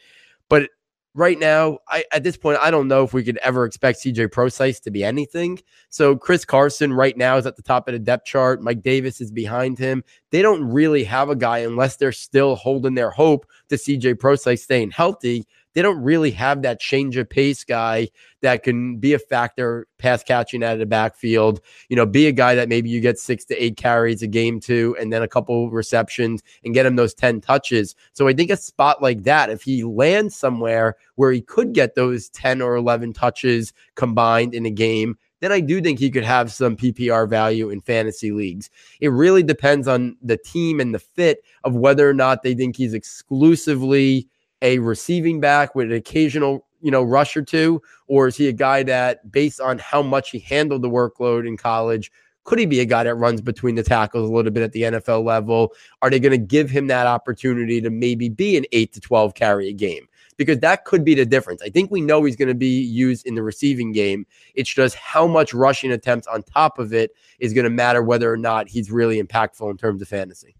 Speaker 7: But right now, I at this point, I don't know if we could ever expect CJ Prosise to be anything. So Chris Carson right now is at the top of the depth chart. Mike Davis is behind him. They don't really have a guy unless they're still holding their hope to CJ Prosise staying healthy they don't really have that change of pace guy that can be a factor pass catching out of the backfield. You know, be a guy that maybe you get six to eight carries a game to, and then a couple receptions and get him those 10 touches. So I think a spot like that, if he lands somewhere where he could get those 10 or 11 touches combined in a game, then I do think he could have some PPR value in fantasy leagues. It really depends on the team and the fit of whether or not they think he's exclusively a receiving back with an occasional, you know, rush or two, or is he a guy that, based on how much he handled the workload in college, could he be a guy that runs between the tackles a little bit at the NFL level? Are they going to give him that opportunity to maybe be an eight to 12 carry a game? Because that could be the difference. I think we know he's going to be used in the receiving game. It's just how much rushing attempts on top of it is going to matter whether or not he's really impactful in terms of fantasy.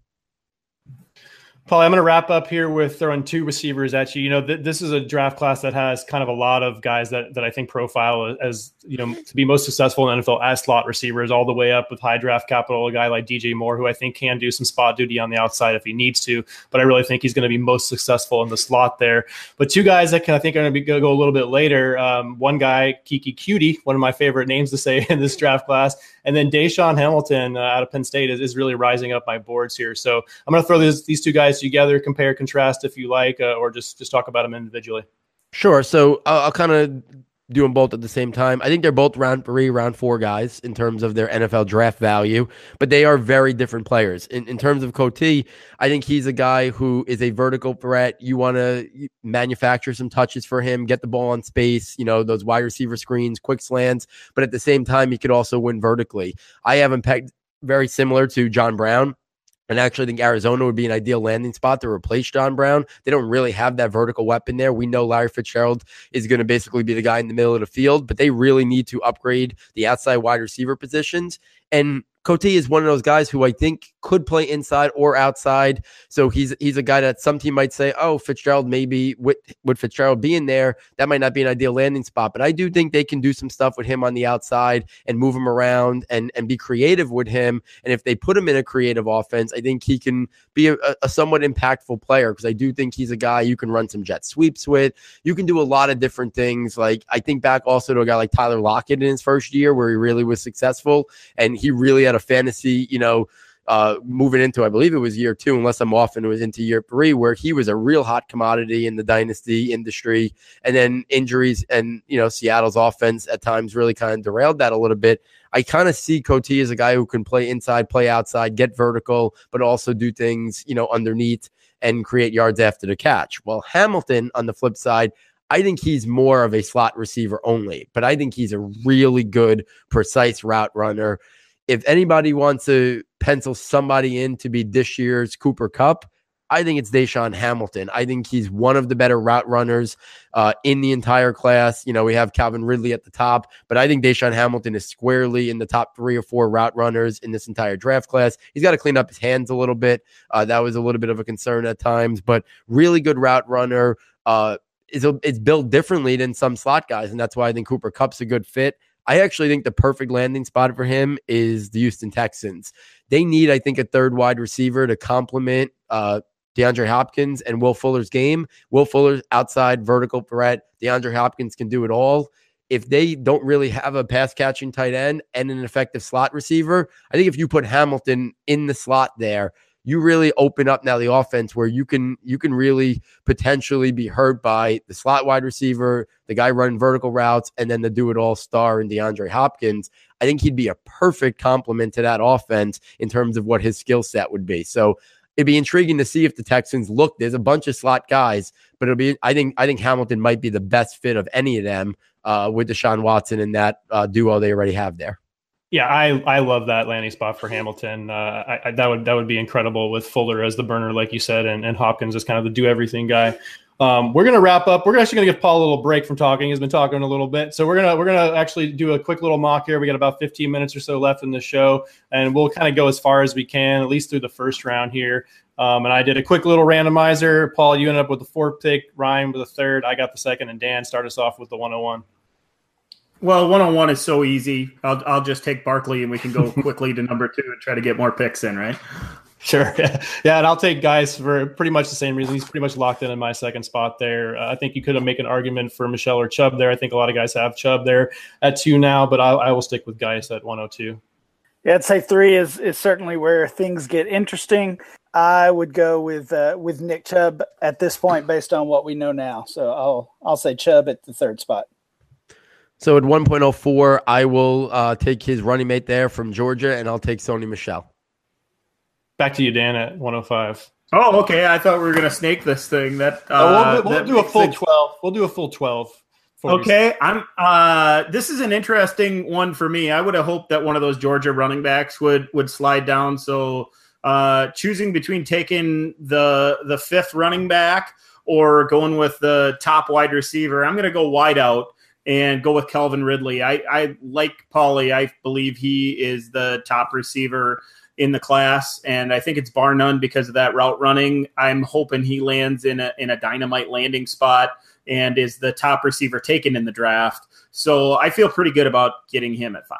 Speaker 4: Paul, I'm going to wrap up here with throwing two receivers at you. You know, th- this is a draft class that has kind of a lot of guys that, that I think profile as, you know, to be most successful in NFL as slot receivers, all the way up with high draft capital, a guy like DJ Moore, who I think can do some spot duty on the outside if he needs to. But I really think he's going to be most successful in the slot there. But two guys that can, I think are going to be go, a little bit later. Um, one guy, Keke Coutee, one of my favorite names to say in this draft class. And then DaeSean Hamilton uh, out of Penn State is, is really rising up my boards here. So I'm going to throw these, these two guys together, compare, contrast if you like, uh, or just just talk about them individually.
Speaker 7: Sure. So I'll, I'll kind of do them both at the same time. I think they're both round three, round four guys in terms of their NFL draft value, but they are very different players. In, in terms of Coutee, I think he's a guy who is a vertical threat. You want to manufacture some touches for him, get the ball on space, you know, those wide receiver screens, quick slants, but at the same time, he could also win vertically. I have him pegged very similar to John Brown. And actually, I think Arizona would be an ideal landing spot to replace John Brown. They don't really have that vertical weapon there. We know Larry Fitzgerald is going to basically be the guy in the middle of the field, but they really need to upgrade the outside wide receiver positions. And Coutee is one of those guys who I think could play inside or outside. So he's he's a guy that some team might say, oh, Fitzgerald maybe with with Fitzgerald being there, that might not be an ideal landing spot. But I do think they can do some stuff with him on the outside and move him around and and be creative with him. And if they put him in a creative offense, I think he can be a, a somewhat impactful player because I do think he's a guy you can run some jet sweeps with. You can do a lot of different things. Like I think back also to a guy like Tyler Lockett in his first year where he really was successful and he really had a fantasy, you know, uh, moving into, I believe it was year two, unless I'm off and it was into year three, where he was a real hot commodity in the dynasty industry. And then injuries and, you know, Seattle's offense at times really kind of derailed that a little bit. I kind of see Coutee as a guy who can play inside, play outside, get vertical, but also do things, you know, underneath and create yards after the catch. Well, Hamilton on the flip side, I think he's more of a slot receiver only, but I think he's a really good, precise route runner if anybody wants to pencil somebody in to be this year's Cooper Kupp, I think it's DaeSean Hamilton. I think he's one of the better route runners uh, in the entire class. You know, we have Calvin Ridley at the top, but I think DaeSean Hamilton is squarely in the top three or four route runners in this entire draft class. He's got to clean up his hands a little bit. Uh, that was a little bit of a concern at times, but really good route runner. Uh, it's built differently than some slot guys, and that's why I think Cooper Kupp's a good fit. I actually think the perfect landing spot for him is the Houston Texans. They need, I think, a third wide receiver to complement uh, DeAndre Hopkins and Will Fuller's game. Will Fuller's outside vertical threat. DeAndre Hopkins can do it all. If they don't really have a pass catching tight end and an effective slot receiver, I think if you put Hamilton in the slot there, you really open up now the offense where you can you can really potentially be hurt by the slot wide receiver, the guy running vertical routes, and then the do it all star in DeAndre Hopkins. I think he'd be a perfect complement to that offense in terms of what his skill set would be. So it'd be intriguing to see if the Texans look. There's a bunch of slot guys, but it'll be. I think I think Hamilton might be the best fit of any of them uh, with Deshaun Watson and that uh, duo they already have there.
Speaker 4: Yeah, I I love that landing spot for Hamilton. Uh, I, I, that would that would be incredible with Fuller as the burner, like you said, and, and Hopkins as kind of the do everything guy. Um, we're gonna wrap up. We're actually gonna give Paul a little break from talking. He's been talking a little bit, so we're gonna we're gonna actually do a quick little mock here. We got about 15 minutes or so left in the show, and we'll kind of go as far as we can, at least through the first round here. Um, and I did a quick little randomizer. Paul, you ended up with the fourth pick. Ryan with the third. I got the second, and Dan started us off with the 101.
Speaker 6: Well, one on one is so easy. I'll I'll just take Barkley and we can go quickly to number two and try to get more picks in, right?
Speaker 4: Sure. Yeah. And I'll take guys for pretty much the same reason. He's pretty much locked in in my second spot there. Uh, I think you could have make an argument for Michel or Chubb there. I think a lot of guys have Chubb there at two now, but I, I will stick with Guice at 102.
Speaker 5: Yeah, I'd say three is, is certainly where things get interesting. I would go with uh, with Nick Chubb at this point based on what we know now. So I'll I'll say Chubb at the third spot.
Speaker 7: So at 1.04, I will uh, take his running mate there from Georgia, and I'll take Sony Michel.
Speaker 4: Back to you, Dan, at 105.
Speaker 6: Oh, okay. I thought we were gonna snake this thing. That uh,
Speaker 4: oh, we'll, we'll
Speaker 6: that
Speaker 4: do a full
Speaker 6: sense.
Speaker 4: 12. We'll do a full 12. before we-
Speaker 6: Okay, I'm. Uh, this is an interesting one for me. I would have hoped that one of those Georgia running backs would would slide down. So, uh, choosing between taking the the fifth running back or going with the top wide receiver, I'm going to go wide out and go with Calvin Ridley. I, I like Paulie. I believe he is the top receiver in the class, and I think it's bar none because of that route running. I'm hoping he lands in a in a dynamite landing spot and is the top receiver taken in the draft. So I feel pretty good about getting him at five.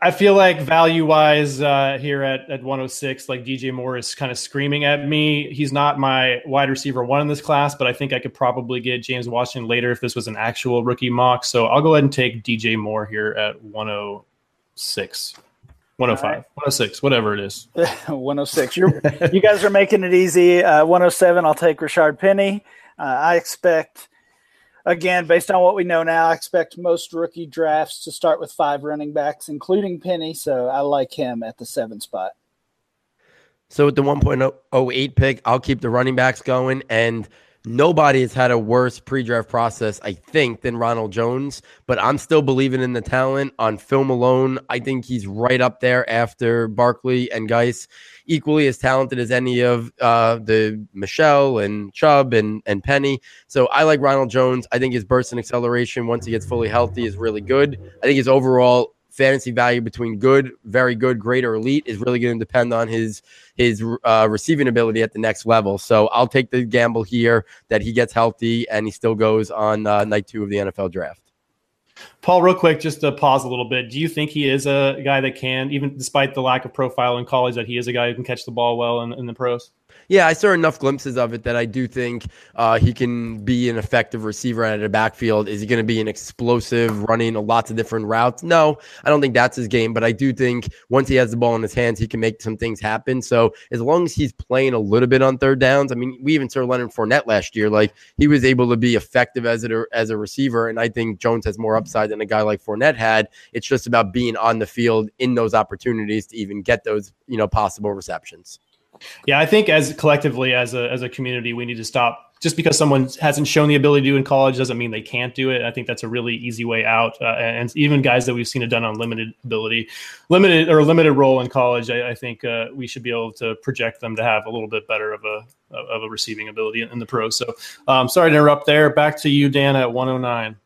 Speaker 4: I feel like value wise uh, here at, at 106, like DJ Moore is kind of screaming at me. He's not my wide receiver one in this class, but I think I could probably get James Washington later if this was an actual rookie mock. So I'll go ahead and take DJ Moore here at 106, 105, 106, whatever it is.
Speaker 5: 106. You're, you guys are making it easy. Uh, 107, I'll take Rashaad Penny. Uh, I expect, again, based on what we know now, I expect most rookie drafts to start with five running backs, including Penny. So I like him at the seven spot.
Speaker 7: So with the 1.08 pick, I'll keep the running backs going. And nobody has had a worse pre-draft process, I think, than Ronald Jones. But I'm still believing in the talent on film alone. I think he's right up there after Barkley and Guice, equally as talented as any of uh, the Michel and Chubb and and Penny. So I like Ronald Jones. I think his burst and acceleration once he gets fully healthy is really good. I think his overall fantasy value between good, very good, great, or elite is really going to depend on his his uh, receiving ability at the next level. So I'll take the gamble here that he gets healthy and he still goes on uh, night two of the NFL draft.
Speaker 4: Paul, real quick, just to pause a little bit. Do you think he is a guy that can, even despite the lack of profile in college, that he is a guy who can catch the ball well in, in the pros?
Speaker 7: Yeah, I saw enough glimpses of it that I do think uh, he can be an effective receiver out of the backfield. Is he going to be an explosive, running lots of different routes? No, I don't think that's his game. But I do think once he has the ball in his hands, he can make some things happen. So as long as he's playing a little bit on third downs, I mean, we even saw Leonard Fournette last year. Like he was able to be effective as a as a receiver, and I think Jones has more upside than a guy like Fournette had. It's just about being on the field in those opportunities to even get those you know possible receptions.
Speaker 4: Yeah, I think as collectively as a as a community, we need to stop. Just because someone hasn't shown the ability to do in college doesn't mean they can't do it. I think that's a really easy way out. Uh, and even guys that we've seen have done on limited ability, limited or limited role in college, I, I think uh, we should be able to project them to have a little bit better of a of a receiving ability in, the pros. So, um, sorry to interrupt there. Back to you, Dan, at 109.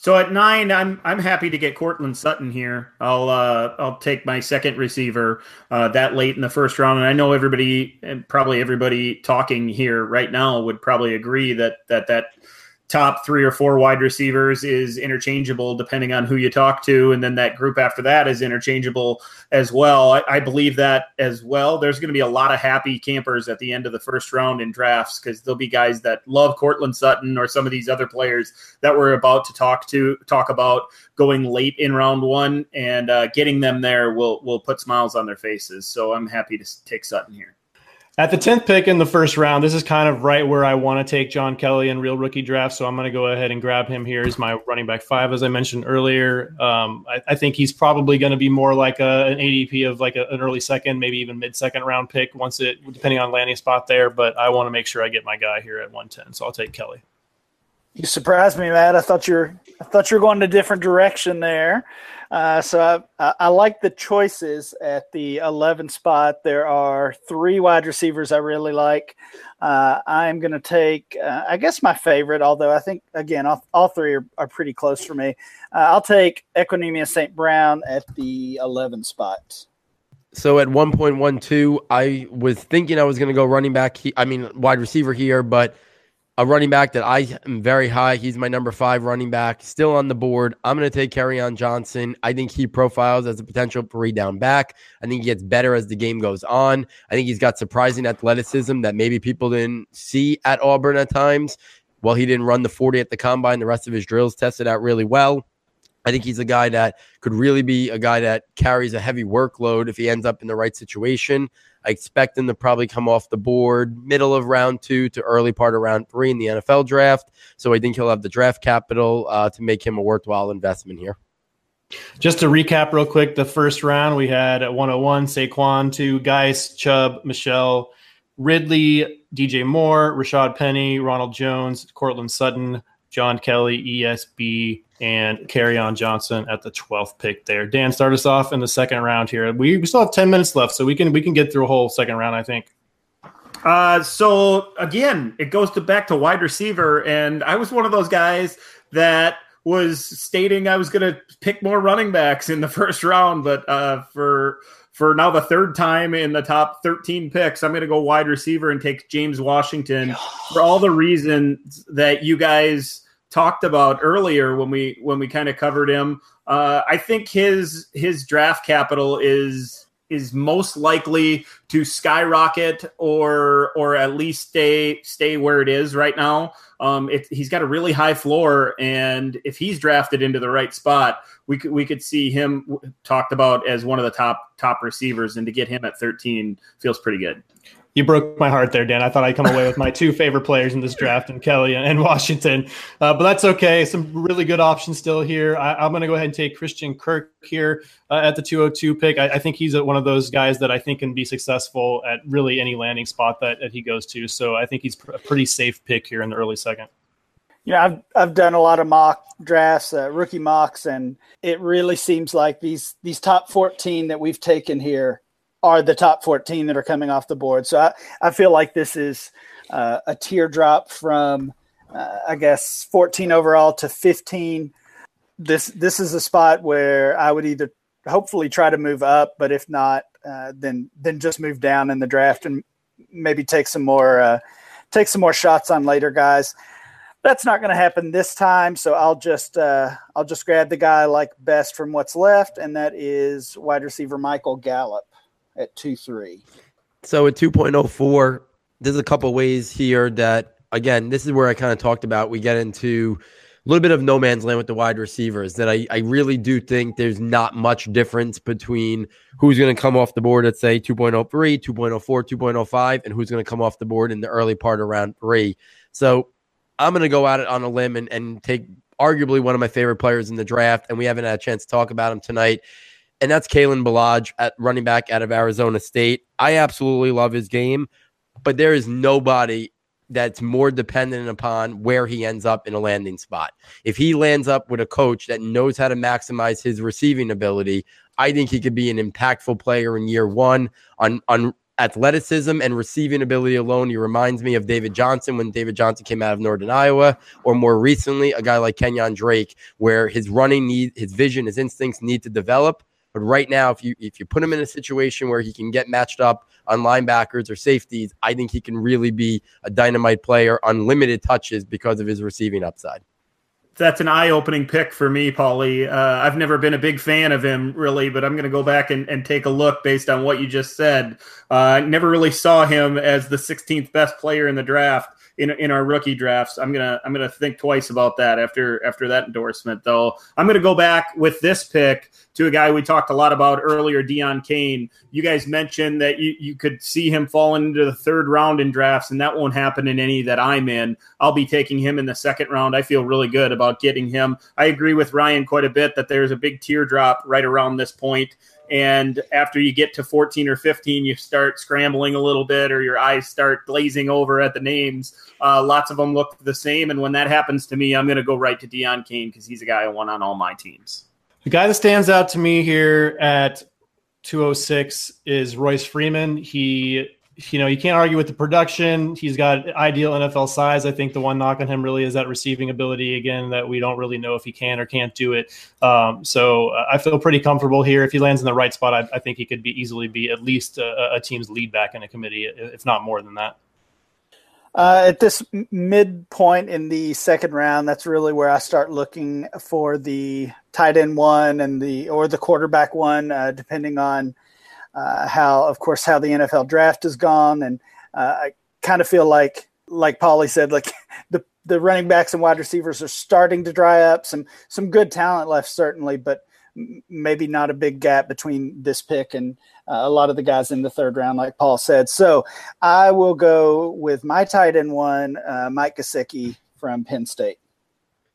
Speaker 6: So at nine, I'm I'm happy to get Courtland Sutton here. I'll uh, I'll take my second receiver uh, that late in the first round, and I know everybody and probably everybody talking here right now would probably agree that that that top three or four wide receivers is interchangeable depending on who you talk to, and then that group after that is interchangeable as well. I, I believe that as well. There's going to be a lot of happy campers at the end of the first round in drafts because there'll be guys that love Courtland Sutton or some of these other players that we're about to talk to talk about going late in round one and uh, getting them there will will put smiles on their faces. So I'm happy to take Sutton here.
Speaker 4: At the 10th pick in the first round, this is kind of right where I want to take John Kelly in real rookie draft. So I'm going to go ahead and grab him here as my running back five, as I mentioned earlier. Um, I, I, think he's probably going to be more like a, an ADP of like a, an early second, maybe even mid second round pick once it, depending on landing spot there. But I want to make sure I get my guy here at 110. So I'll take Kelly.
Speaker 5: You surprised me, Matt. I thought you're I thought you were going a different direction there. Uh, so I, I, like the choices at the 11 spot. There are three wide receivers I really like. Uh, I'm going to take, uh, I guess, my favorite, although I think, again, all, all three are, are pretty close for me. Uh, I'll take Equanimeous St. Brown at the 11 spot.
Speaker 7: So at 1.12, I was thinking I was going to go running back. He, I mean, wide receiver here, but a running back that I am very high. He's my number five running back, still on the board. I'm going to take on Johnson. I think he profiles as a potential three down back. I think he gets better as the game goes on. I think he's got surprising athleticism that maybe people didn't see at Auburn at times. Well, he didn't run the 40 at the combine. The rest of his drills tested out really well. I think he's a guy that could really be a guy that carries a heavy workload if he ends up in the right situation. I expect him to probably come off the board middle of round two to early part of round three in the NFL draft. So I think he'll have the draft capital uh, to make him a worthwhile investment here.
Speaker 4: Just to recap real quick, the first round we had at 101 Saquon, two Guice, Chubb, Michel, Ridley, DJ Moore, Rashaad Penny, Ronald Jones, Courtland Sutton, John Kelly, ESB, and Kerryon Johnson at the 12th pick there. Dan, start us off in the second round here. We, we still have 10 minutes left, so we can we can get through a whole second round, I think.
Speaker 6: Uh, so again, it goes to back to wide receiver, and I was one of those guys that was stating I was going to pick more running backs in the first round, but uh, for for now the third time in the top 13 picks, I'm going to go wide receiver and take James Washington for all the reasons that you guys talked about earlier when we when we kind of covered him. Uh, I think his his draft capital is is most likely to skyrocket or or at least stay stay where it is right now. Um, it, he's got a really high floor, and if he's drafted into the right spot, we could we could see him talked about as one of the top top receivers, and to get him at 13 feels pretty good
Speaker 4: you broke my heart there, Dan. I thought I'd come away with my two favorite players in this draft, and Kelly and, Washington. Uh, but that's okay. Some really good options still here. I, am going to go ahead and take Christian Kirk here uh, at the 202 pick. I, I think he's one of those guys that I think can be successful at really any landing spot that, that he goes to. So I think he's a pretty safe pick here in the early second.
Speaker 5: You know, I've I've done a lot of mock drafts, uh, rookie mocks, and it really seems like these these top 14 that we've taken here are the top 14 that are coming off the board. So I, I feel like this is uh, a teardrop from, uh, I guess, 14 overall to 15. This this is a spot where I would either hopefully try to move up, but if not, uh, then then just move down in the draft and maybe take some more uh, take some more shots on later guys. That's not going to happen this time, so I'll just uh, I'll just grab the guy I like best from what's left, and that is wide receiver Michael Gallup at 2 3.
Speaker 7: So at 2.04, there's a couple ways here that, again, this is where I kind of talked about. We get into a little bit of no man's land with the wide receivers that I, I really do think there's not much difference between who's going to come off the board at, say, 2.03, 2.04, 2.05, and who's going to come off the board in the early part of round three. So I'm going to go at it on a limb and, and take arguably one of my favorite players in the draft, and we haven't had a chance to talk about him tonight and that's Kalen Ballage at running back out of Arizona State. I absolutely love his game, but there is nobody that's more dependent upon where he ends up in a landing spot. If he lands up with a coach that knows how to maximize his receiving ability, I think he could be an impactful player in year one on on athleticism and receiving ability alone. He reminds me of David Johnson when David Johnson came out of Northern Iowa, or more recently, a guy like Kenyan Drake, where his running need, his vision, his instincts need to develop. But right now, if you if you put him in a situation where he can get matched up on linebackers or safeties, I think he can really be a dynamite player on limited touches because of his receiving upside.
Speaker 6: That's an eye-opening pick for me, Paulie. Uh, I've never been a big fan of him, really, but I'm going to go back and, and take a look based on what you just said. Uh, I never really saw him as the 16th best player in the draft in in our rookie drafts. I'm gonna I'm gonna think twice about that after after that endorsement. Though I'm gonna go back with this pick to a guy we talked a lot about earlier, Deon Cain. You guys mentioned that you, you could see him falling into the third round in drafts, and that won't happen in any that I'm in. I'll be taking him in the second round. I feel really good about getting him. I agree with Ryan quite a bit that there's a big teardrop right around this point. And after you get to 14 or 15, you start scrambling a little bit or your eyes start glazing over at the names. Uh, lots of them look the same. And when that happens to me, I'm going to go right to Deon Cain because he's a guy I want on all my teams.
Speaker 4: The guy that stands out to me here at 206 is Royce Freeman. He you know, you can't argue with the production. He's got ideal NFL size. I think the one knock on him really is that receiving ability again that we don't really know if he can or can't do it. Um, so uh, I feel pretty comfortable here. If he lands in the right spot, I, I think he could be easily be at least a, a, team's lead back in a committee, if not more than that.
Speaker 5: Uh, at this midpoint in the second round, that's really where I start looking for the tight end one and the or the quarterback one, uh, depending on uh, how, of course, how the NFL draft has gone. And uh, I kind of feel like, like Paulie said, like the the running backs and wide receivers are starting to dry up. Some some good talent left, certainly, but maybe not a big gap between this pick and uh, a lot of the guys in the third round, like Paul said. So I will go with my tight end one, uh, Mike Gesicki from Penn State.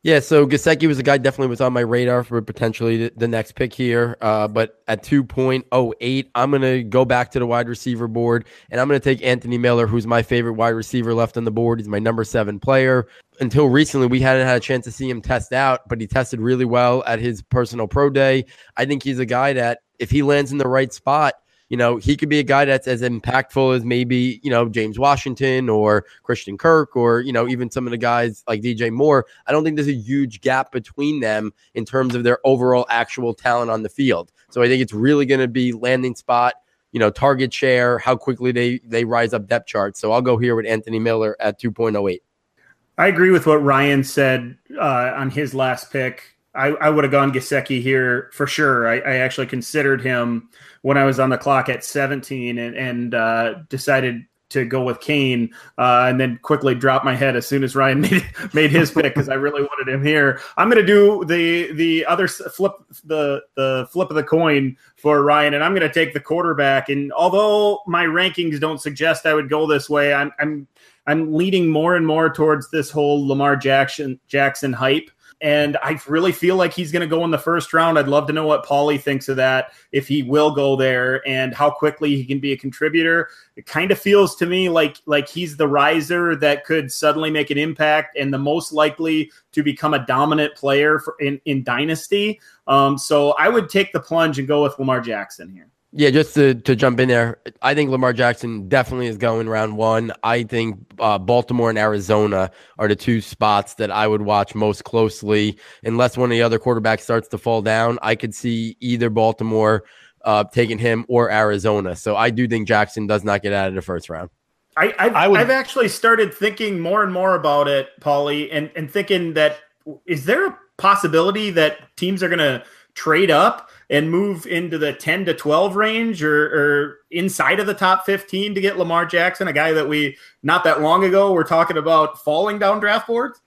Speaker 7: Yeah, so Gesicki was a guy definitely was on my radar for potentially the, the next pick here. Uh, but at 2.08, I'm going to go back to the wide receiver board and I'm going to take Anthony Miller, who's my favorite wide receiver left on the board. He's my number seven player. Until recently, we hadn't had a chance to see him test out, but he tested really well at his personal pro day. I think he's a guy that, if he lands in the right spot, you know, he could be a guy that's as impactful as maybe, you know, James Washington or Christian Kirk or, you know, even some of the guys like DJ Moore. I don't think there's a huge gap between them in terms of their overall actual talent on the field. So I think it's really going to be landing spot, you know, target share, how quickly they they rise up depth charts. So I'll go here with Anthony Miller at 2.08.
Speaker 6: I agree with what Ryan said uh, on his last pick. I, I would have gone Gesicki here for sure. I, I, actually considered him when I was on the clock at 17 and, and uh, decided to go with Cain uh, and then quickly dropped my head as soon as Ryan made made his pick because I really wanted him here. I'm going to do the the other flip the the flip of the coin for Ryan and I'm going to take the quarterback. And although my rankings don't suggest I would go this way, I'm I'm I'm leading more and more towards this whole Lamar Jackson Jackson hype. And I really feel like he's going to go in the first round. I'd love to know what Paulie thinks of that, if he will go there and how quickly he can be a contributor. It kind of feels to me like like he's the riser that could suddenly make an impact and the most likely to become a dominant player for, in, in Dynasty. Um, so I would take the plunge and go with Lamar Jackson here.
Speaker 7: Yeah, just to, to jump in there, I think Lamar Jackson definitely is going round one. I think uh, Baltimore and Arizona are the two spots that I would watch most closely. Unless one of the other quarterbacks starts to fall down, I could see either Baltimore uh, taking him or Arizona. So I do think Jackson does not get out of the first round.
Speaker 6: I, I've, I would, I've actually started thinking more and more about it, Paulie, and, and thinking that is there a possibility that teams are going to trade up and move into the 10 to 12 range or, or, inside of the top 15 to get Lamar Jackson, a guy that we not that long ago were talking about falling down draft boards?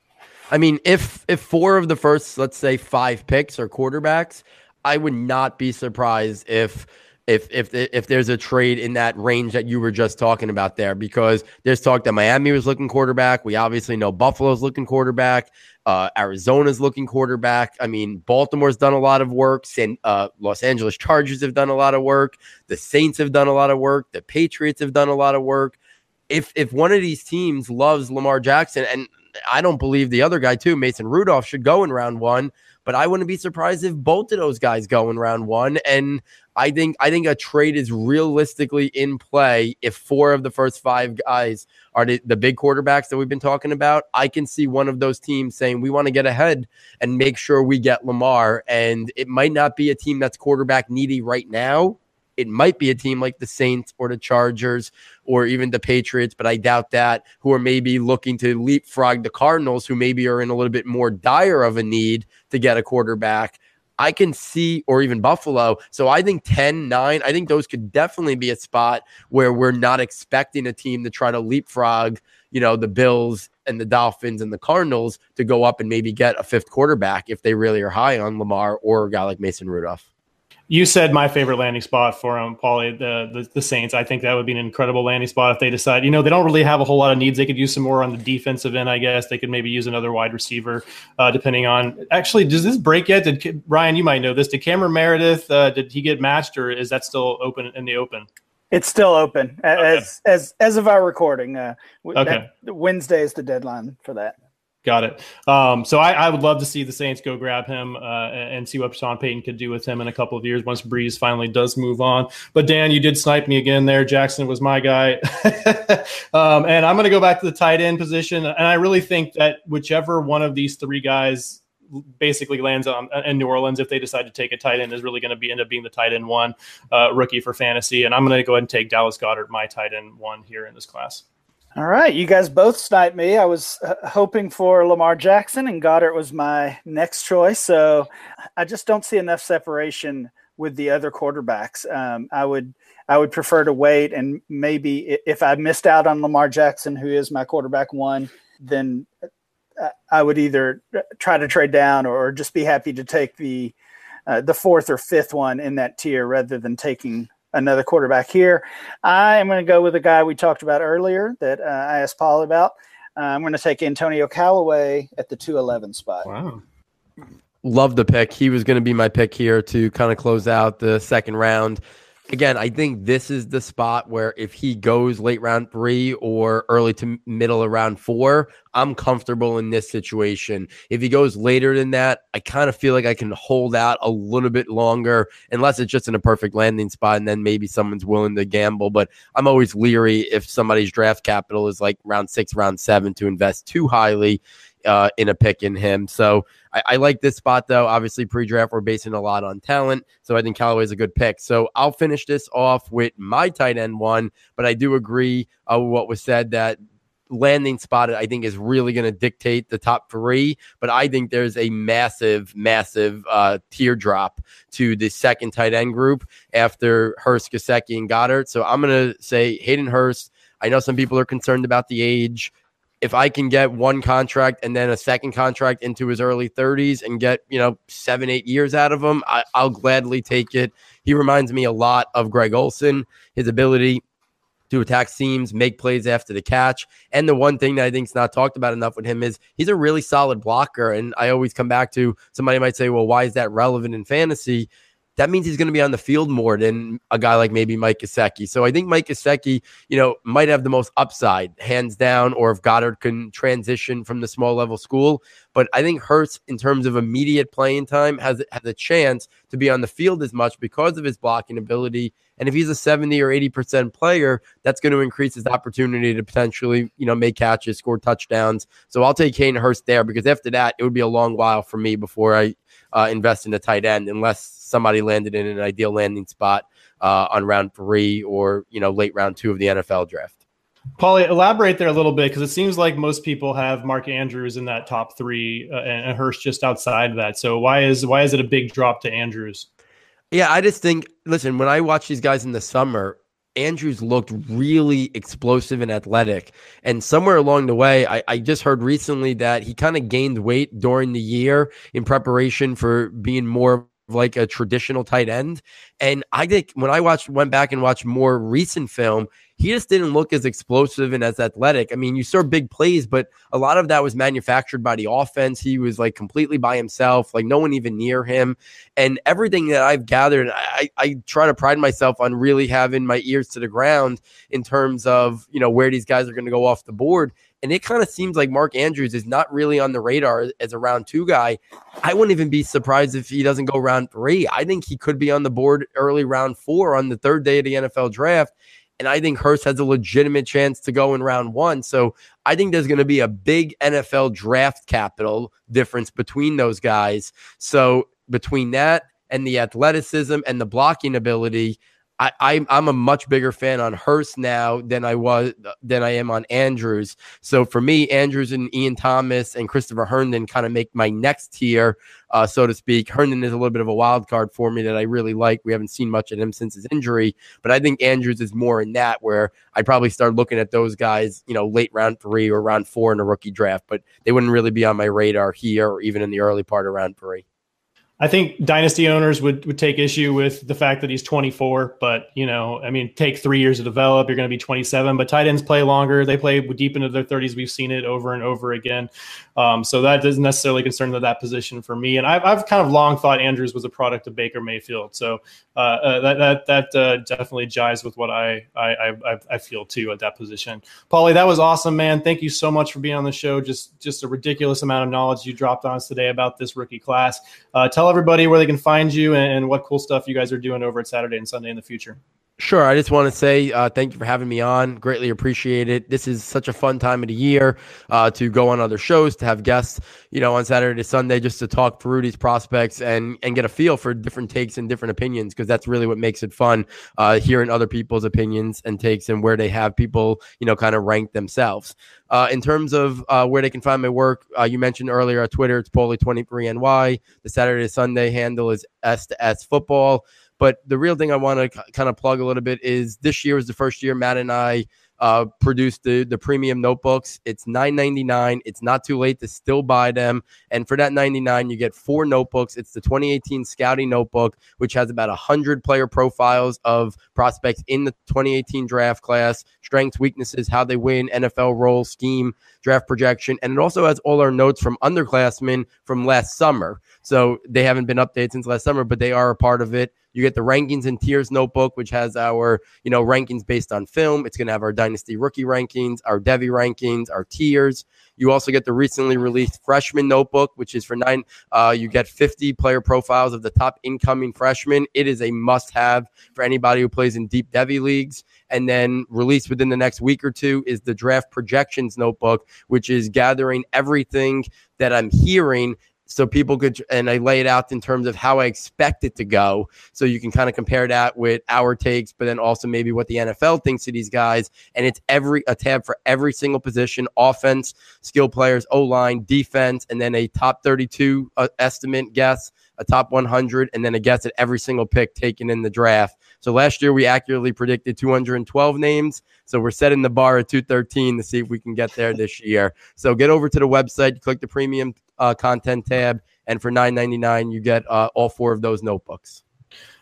Speaker 7: I mean, if if four of the first, let's say five picks are quarterbacks, I would not be surprised if if if if there's a trade in that range that you were just talking about there, because there's talk that Miami was looking quarterback. We obviously know Buffalo's looking quarterback. Uh, Arizona's looking quarterback. I mean, Baltimore's done a lot of work. San, uh, Los Angeles Chargers have done a lot of work. The Saints have done a lot of work. The Patriots have done a lot of work. If if one of these teams loves Lamar Jackson, and I don't believe the other guy too, Mason Rudolph should go in round one. But I wouldn't be surprised if both of those guys go in round one. And I think I think a trade is realistically in play if four of the first five guys are the, the big quarterbacks that we've been talking about. I can see one of those teams saying we want to get ahead and make sure we get Lamar. And it might not be a team that's quarterback needy right now. It might be a team like the Saints or the Chargers or even the Patriots, but I doubt that, who are maybe looking to leapfrog the Cardinals, who maybe are in a little bit more dire of a need to get a quarterback. I can see, or even Buffalo. So I think 10, 9, I think those could definitely be a spot where we're not expecting a team to try to leapfrog, you know, the Bills and the Dolphins and the Cardinals to go up and maybe get a fifth quarterback if they really are high on Lamar or a guy like Mason Rudolph
Speaker 4: you said my favorite landing spot for him, Paulie, the, the, the Saints. I think that would be an incredible landing spot if they decide. You know, they don't really have a whole lot of needs. They could use some more on the defensive end, I guess. They could maybe use another wide receiver, uh, depending on. Actually, does this break yet? Did Ryan? You might know this. Did Cameron Meredith? Uh, did he get matched, or is that still open in the open?
Speaker 5: It's still open as okay. as as of our recording. Uh, okay. Wednesday is the deadline for that.
Speaker 4: Got it. Um, so I, I, would love to see the Saints go grab him uh, and see what Sean Payton could do with him in a couple of years once Brees finally does move on. But Dan, you did snipe me again there. Jackson was my guy, um, and I'm going to go back to the tight end position. And I really think that whichever one of these three guys basically lands on in New Orleans if they decide to take a tight end is really going to be end up being the tight end one uh, rookie for fantasy. And I'm going to go ahead and take Dallas Goedert, my tight end one here in this class.
Speaker 5: All right, you guys both sniped me. I was uh, hoping for Lamar Jackson, and Goedert was my next choice. So I just don't see enough separation with the other quarterbacks. Um, I would I would prefer to wait, and maybe if I missed out on Lamar Jackson, who is my quarterback one, then uh, I would either try to trade down or just be happy to take the uh, the fourth or fifth one in that tier rather than taking another quarterback here. I am going to go with a guy we talked about earlier that uh, I asked Paul about. Uh, I'm going to take Antonio Callaway at the 211 spot.
Speaker 4: Wow.
Speaker 7: Love the pick. He was going to be my pick here to kind of close out the second round again, I think this is the spot where if he goes late round three or early to middle of round four, I'm comfortable in this situation. If he goes later than that, I kind of feel like I can hold out a little bit longer, unless it's just in a perfect landing spot, and then maybe someone's willing to gamble. But I'm always leery if somebody's draft capital is like round six, round seven to invest too highly uh, in a pick in him. So I, I like this spot though. Obviously, pre-draft we're basing a lot on talent, so I think Callaway is a good pick. So I'll finish this off with my tight end one, but I do agree uh, what was said that landing spot I think is really going to dictate the top three. But I think there's a massive, massive uh, teardrop to the second tight end group after Hurst, Gesicki, and Goedert. So I'm going to say Hayden Hurst. I know some people are concerned about the age if I can get one contract and then a second contract into his early 30s and get, you know, seven, eight years out of him, I, will gladly take it. He reminds me a lot of Greg Olsen, his ability to attack seams, make plays after the catch. And the one thing that I think is not talked about enough with him is he's a really solid blocker. And I always come back to somebody might say, well, why is that relevant in fantasy? That means he's going to be on the field more than a guy like maybe Mike Gesicki. So I think Mike Gesicki, you know, might have the most upside, hands down, or if Goedert can transition from the small level school. But I think Hurst, in terms of immediate playing time, has, has a chance to be on the field as much because of his blocking ability. And if he's a 70 or 80% player, that's going to increase his opportunity to potentially, you know, make catches, score touchdowns. So I'll take Kane Hurst there because after that, it would be a long while for me before I uh, invest in a tight end unless somebody landed in an ideal landing spot uh, on round three or you know late round two of the NFL draft.
Speaker 4: Paulie, elaborate there a little bit because it seems like most people have Mark Andrews in that top three uh, and Hurst just outside of that. So why is why is it a big drop to Andrews?
Speaker 7: Yeah, I just think listen, when I watch these guys in the summer, Andrews looked really explosive and athletic. And somewhere along the way, I, I just heard recently that he kind of gained weight during the year in preparation for being more like a traditional tight end. And I think when I watched, went back and watched more recent film, he just didn't look as explosive and as athletic. I mean, you saw big plays, but a lot of that was manufactured by the offense. He was like completely by himself, like no one even near him. And everything that I've gathered, I, I try to pride myself on really having my ears to the ground in terms of, you know, where these guys are going to go off the board. And it kind of seems like Mark Andrews is not really on the radar as a round two guy. I wouldn't even be surprised if he doesn't go round three. I think he could be on the board early round four on the third day of the NFL draft. And I think Hurst has a legitimate chance to go in round one. So I think there's going to be a big NFL draft capital difference between those guys. So between that and the athleticism and the blocking ability, I, I I'm a much bigger fan on Hurst now than I was than I am on Andrews. So for me, Andrews and Ian Thomas and Christopher Herndon kind of make my next tier, uh, so to speak. Herndon is a little bit of a wild card for me that I really like. We haven't seen much of him since his injury, but I think Andrews is more in that where I'd probably start looking at those guys, you know, late round three or round four in a rookie draft, but they wouldn't really be on my radar here or even in the early part of round three.
Speaker 4: I think dynasty owners would, would take issue with the fact that he's 24, but you know, I mean, take three years to develop. You're going to be 27, but tight ends play longer. They play deep into their 30s. We've seen it over and over again. Um, so that doesn't necessarily concern that, that position for me. And I've, I've kind of long thought Andrews was a product of Baker Mayfield. So uh, uh, that that that uh, definitely jives with what I, I I I feel too at that position. Paulie, that was awesome, man. Thank you so much for being on the show. Just just a ridiculous amount of knowledge you dropped on us today about this rookie class. Uh, tell everybody where they can find you and, and what cool stuff you guys are doing over at Saturday and Sunday in the future.
Speaker 7: Sure. I just want to say uh, thank you for having me on. Greatly appreciate it. This is such a fun time of the year uh, to go on other shows, to have guests, you know, on Saturday to Sunday, just to talk through these prospects and and get a feel for different takes and different opinions, because that's really what makes it fun. Uh, hearing other people's opinions and takes and where they have people, you know, kind of rank themselves. Uh, in terms of uh, where they can find my work, uh, you mentioned earlier on Twitter, it's Paulie23NY. The Saturday Sunday handle is S to S Football. But the real thing I want to kind of plug a little bit is this year was the first year Matt and I uh, produced the the premium notebooks. It's nine ninety nine. It's not too late to still buy them. And for that ninety nine, you get four notebooks. It's the 2018 Scouting Notebook, which has about hundred player profiles of prospects in the 2018 draft class, strengths, weaknesses, how they win, NFL role, scheme, draft projection, and it also has all our notes from underclassmen from last summer. So they haven't been updated since last summer, but they are a part of it. You get the rankings and tiers notebook, which has our, you know, rankings based on film. It's going to have our dynasty rookie rankings, our Devy rankings, our tiers. You also get the recently released freshman notebook, which is for nine. Uh, you get 50 player profiles of the top incoming freshmen. It is a must have for anybody who plays in deep Devy leagues. And then released within the next week or two is the draft projections notebook, which is gathering everything that I'm hearing so people could and I lay it out in terms of how I expect it to go. So you can kind of compare that with our takes, but then also maybe what the NFL thinks of these guys. And it's every a tab for every single position: offense, skill players, O line, defense, and then a top 32 uh, estimate guess, a top 100, and then a guess at every single pick taken in the draft. So last year we accurately predicted 212 names. So we're setting the bar at 213 to see if we can get there this year. So get over to the website, click the premium uh, content tab, and for 9.99 you get uh, all four of those notebooks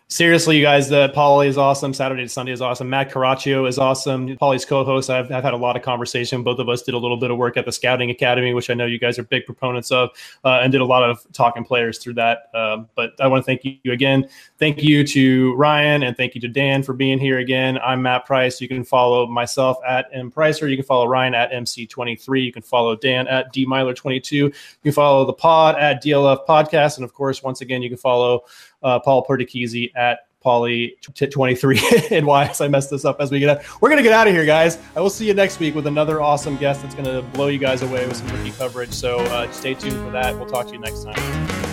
Speaker 4: seriously, you guys, uh, Paulie is awesome. Saturday to Sunday is awesome. Matt Caraccio is awesome. Paulie's co-host. I've, I've had a lot of conversation. Both of us did a little bit of work at the Scouting Academy, which I know you guys are big proponents of, uh, and did a lot of talking players through that. Um, but I want to thank you again. Thank you to Ryan and thank you to Dan for being here again. I'm Matt Price. You can follow myself at M Pricer. You can follow Ryan at MC23. You can follow Dan at D Meylor22. You can follow the pod at DLF Podcast, and of course, once again, you can follow uh, Paul Perdichizzi at Paulie 23 and why I messed this up as we get out. We're going to get out of here, guys. I will see you next week with another awesome guest that's going to blow you guys away with some rookie coverage. So uh, stay tuned for that. We'll talk to you next time.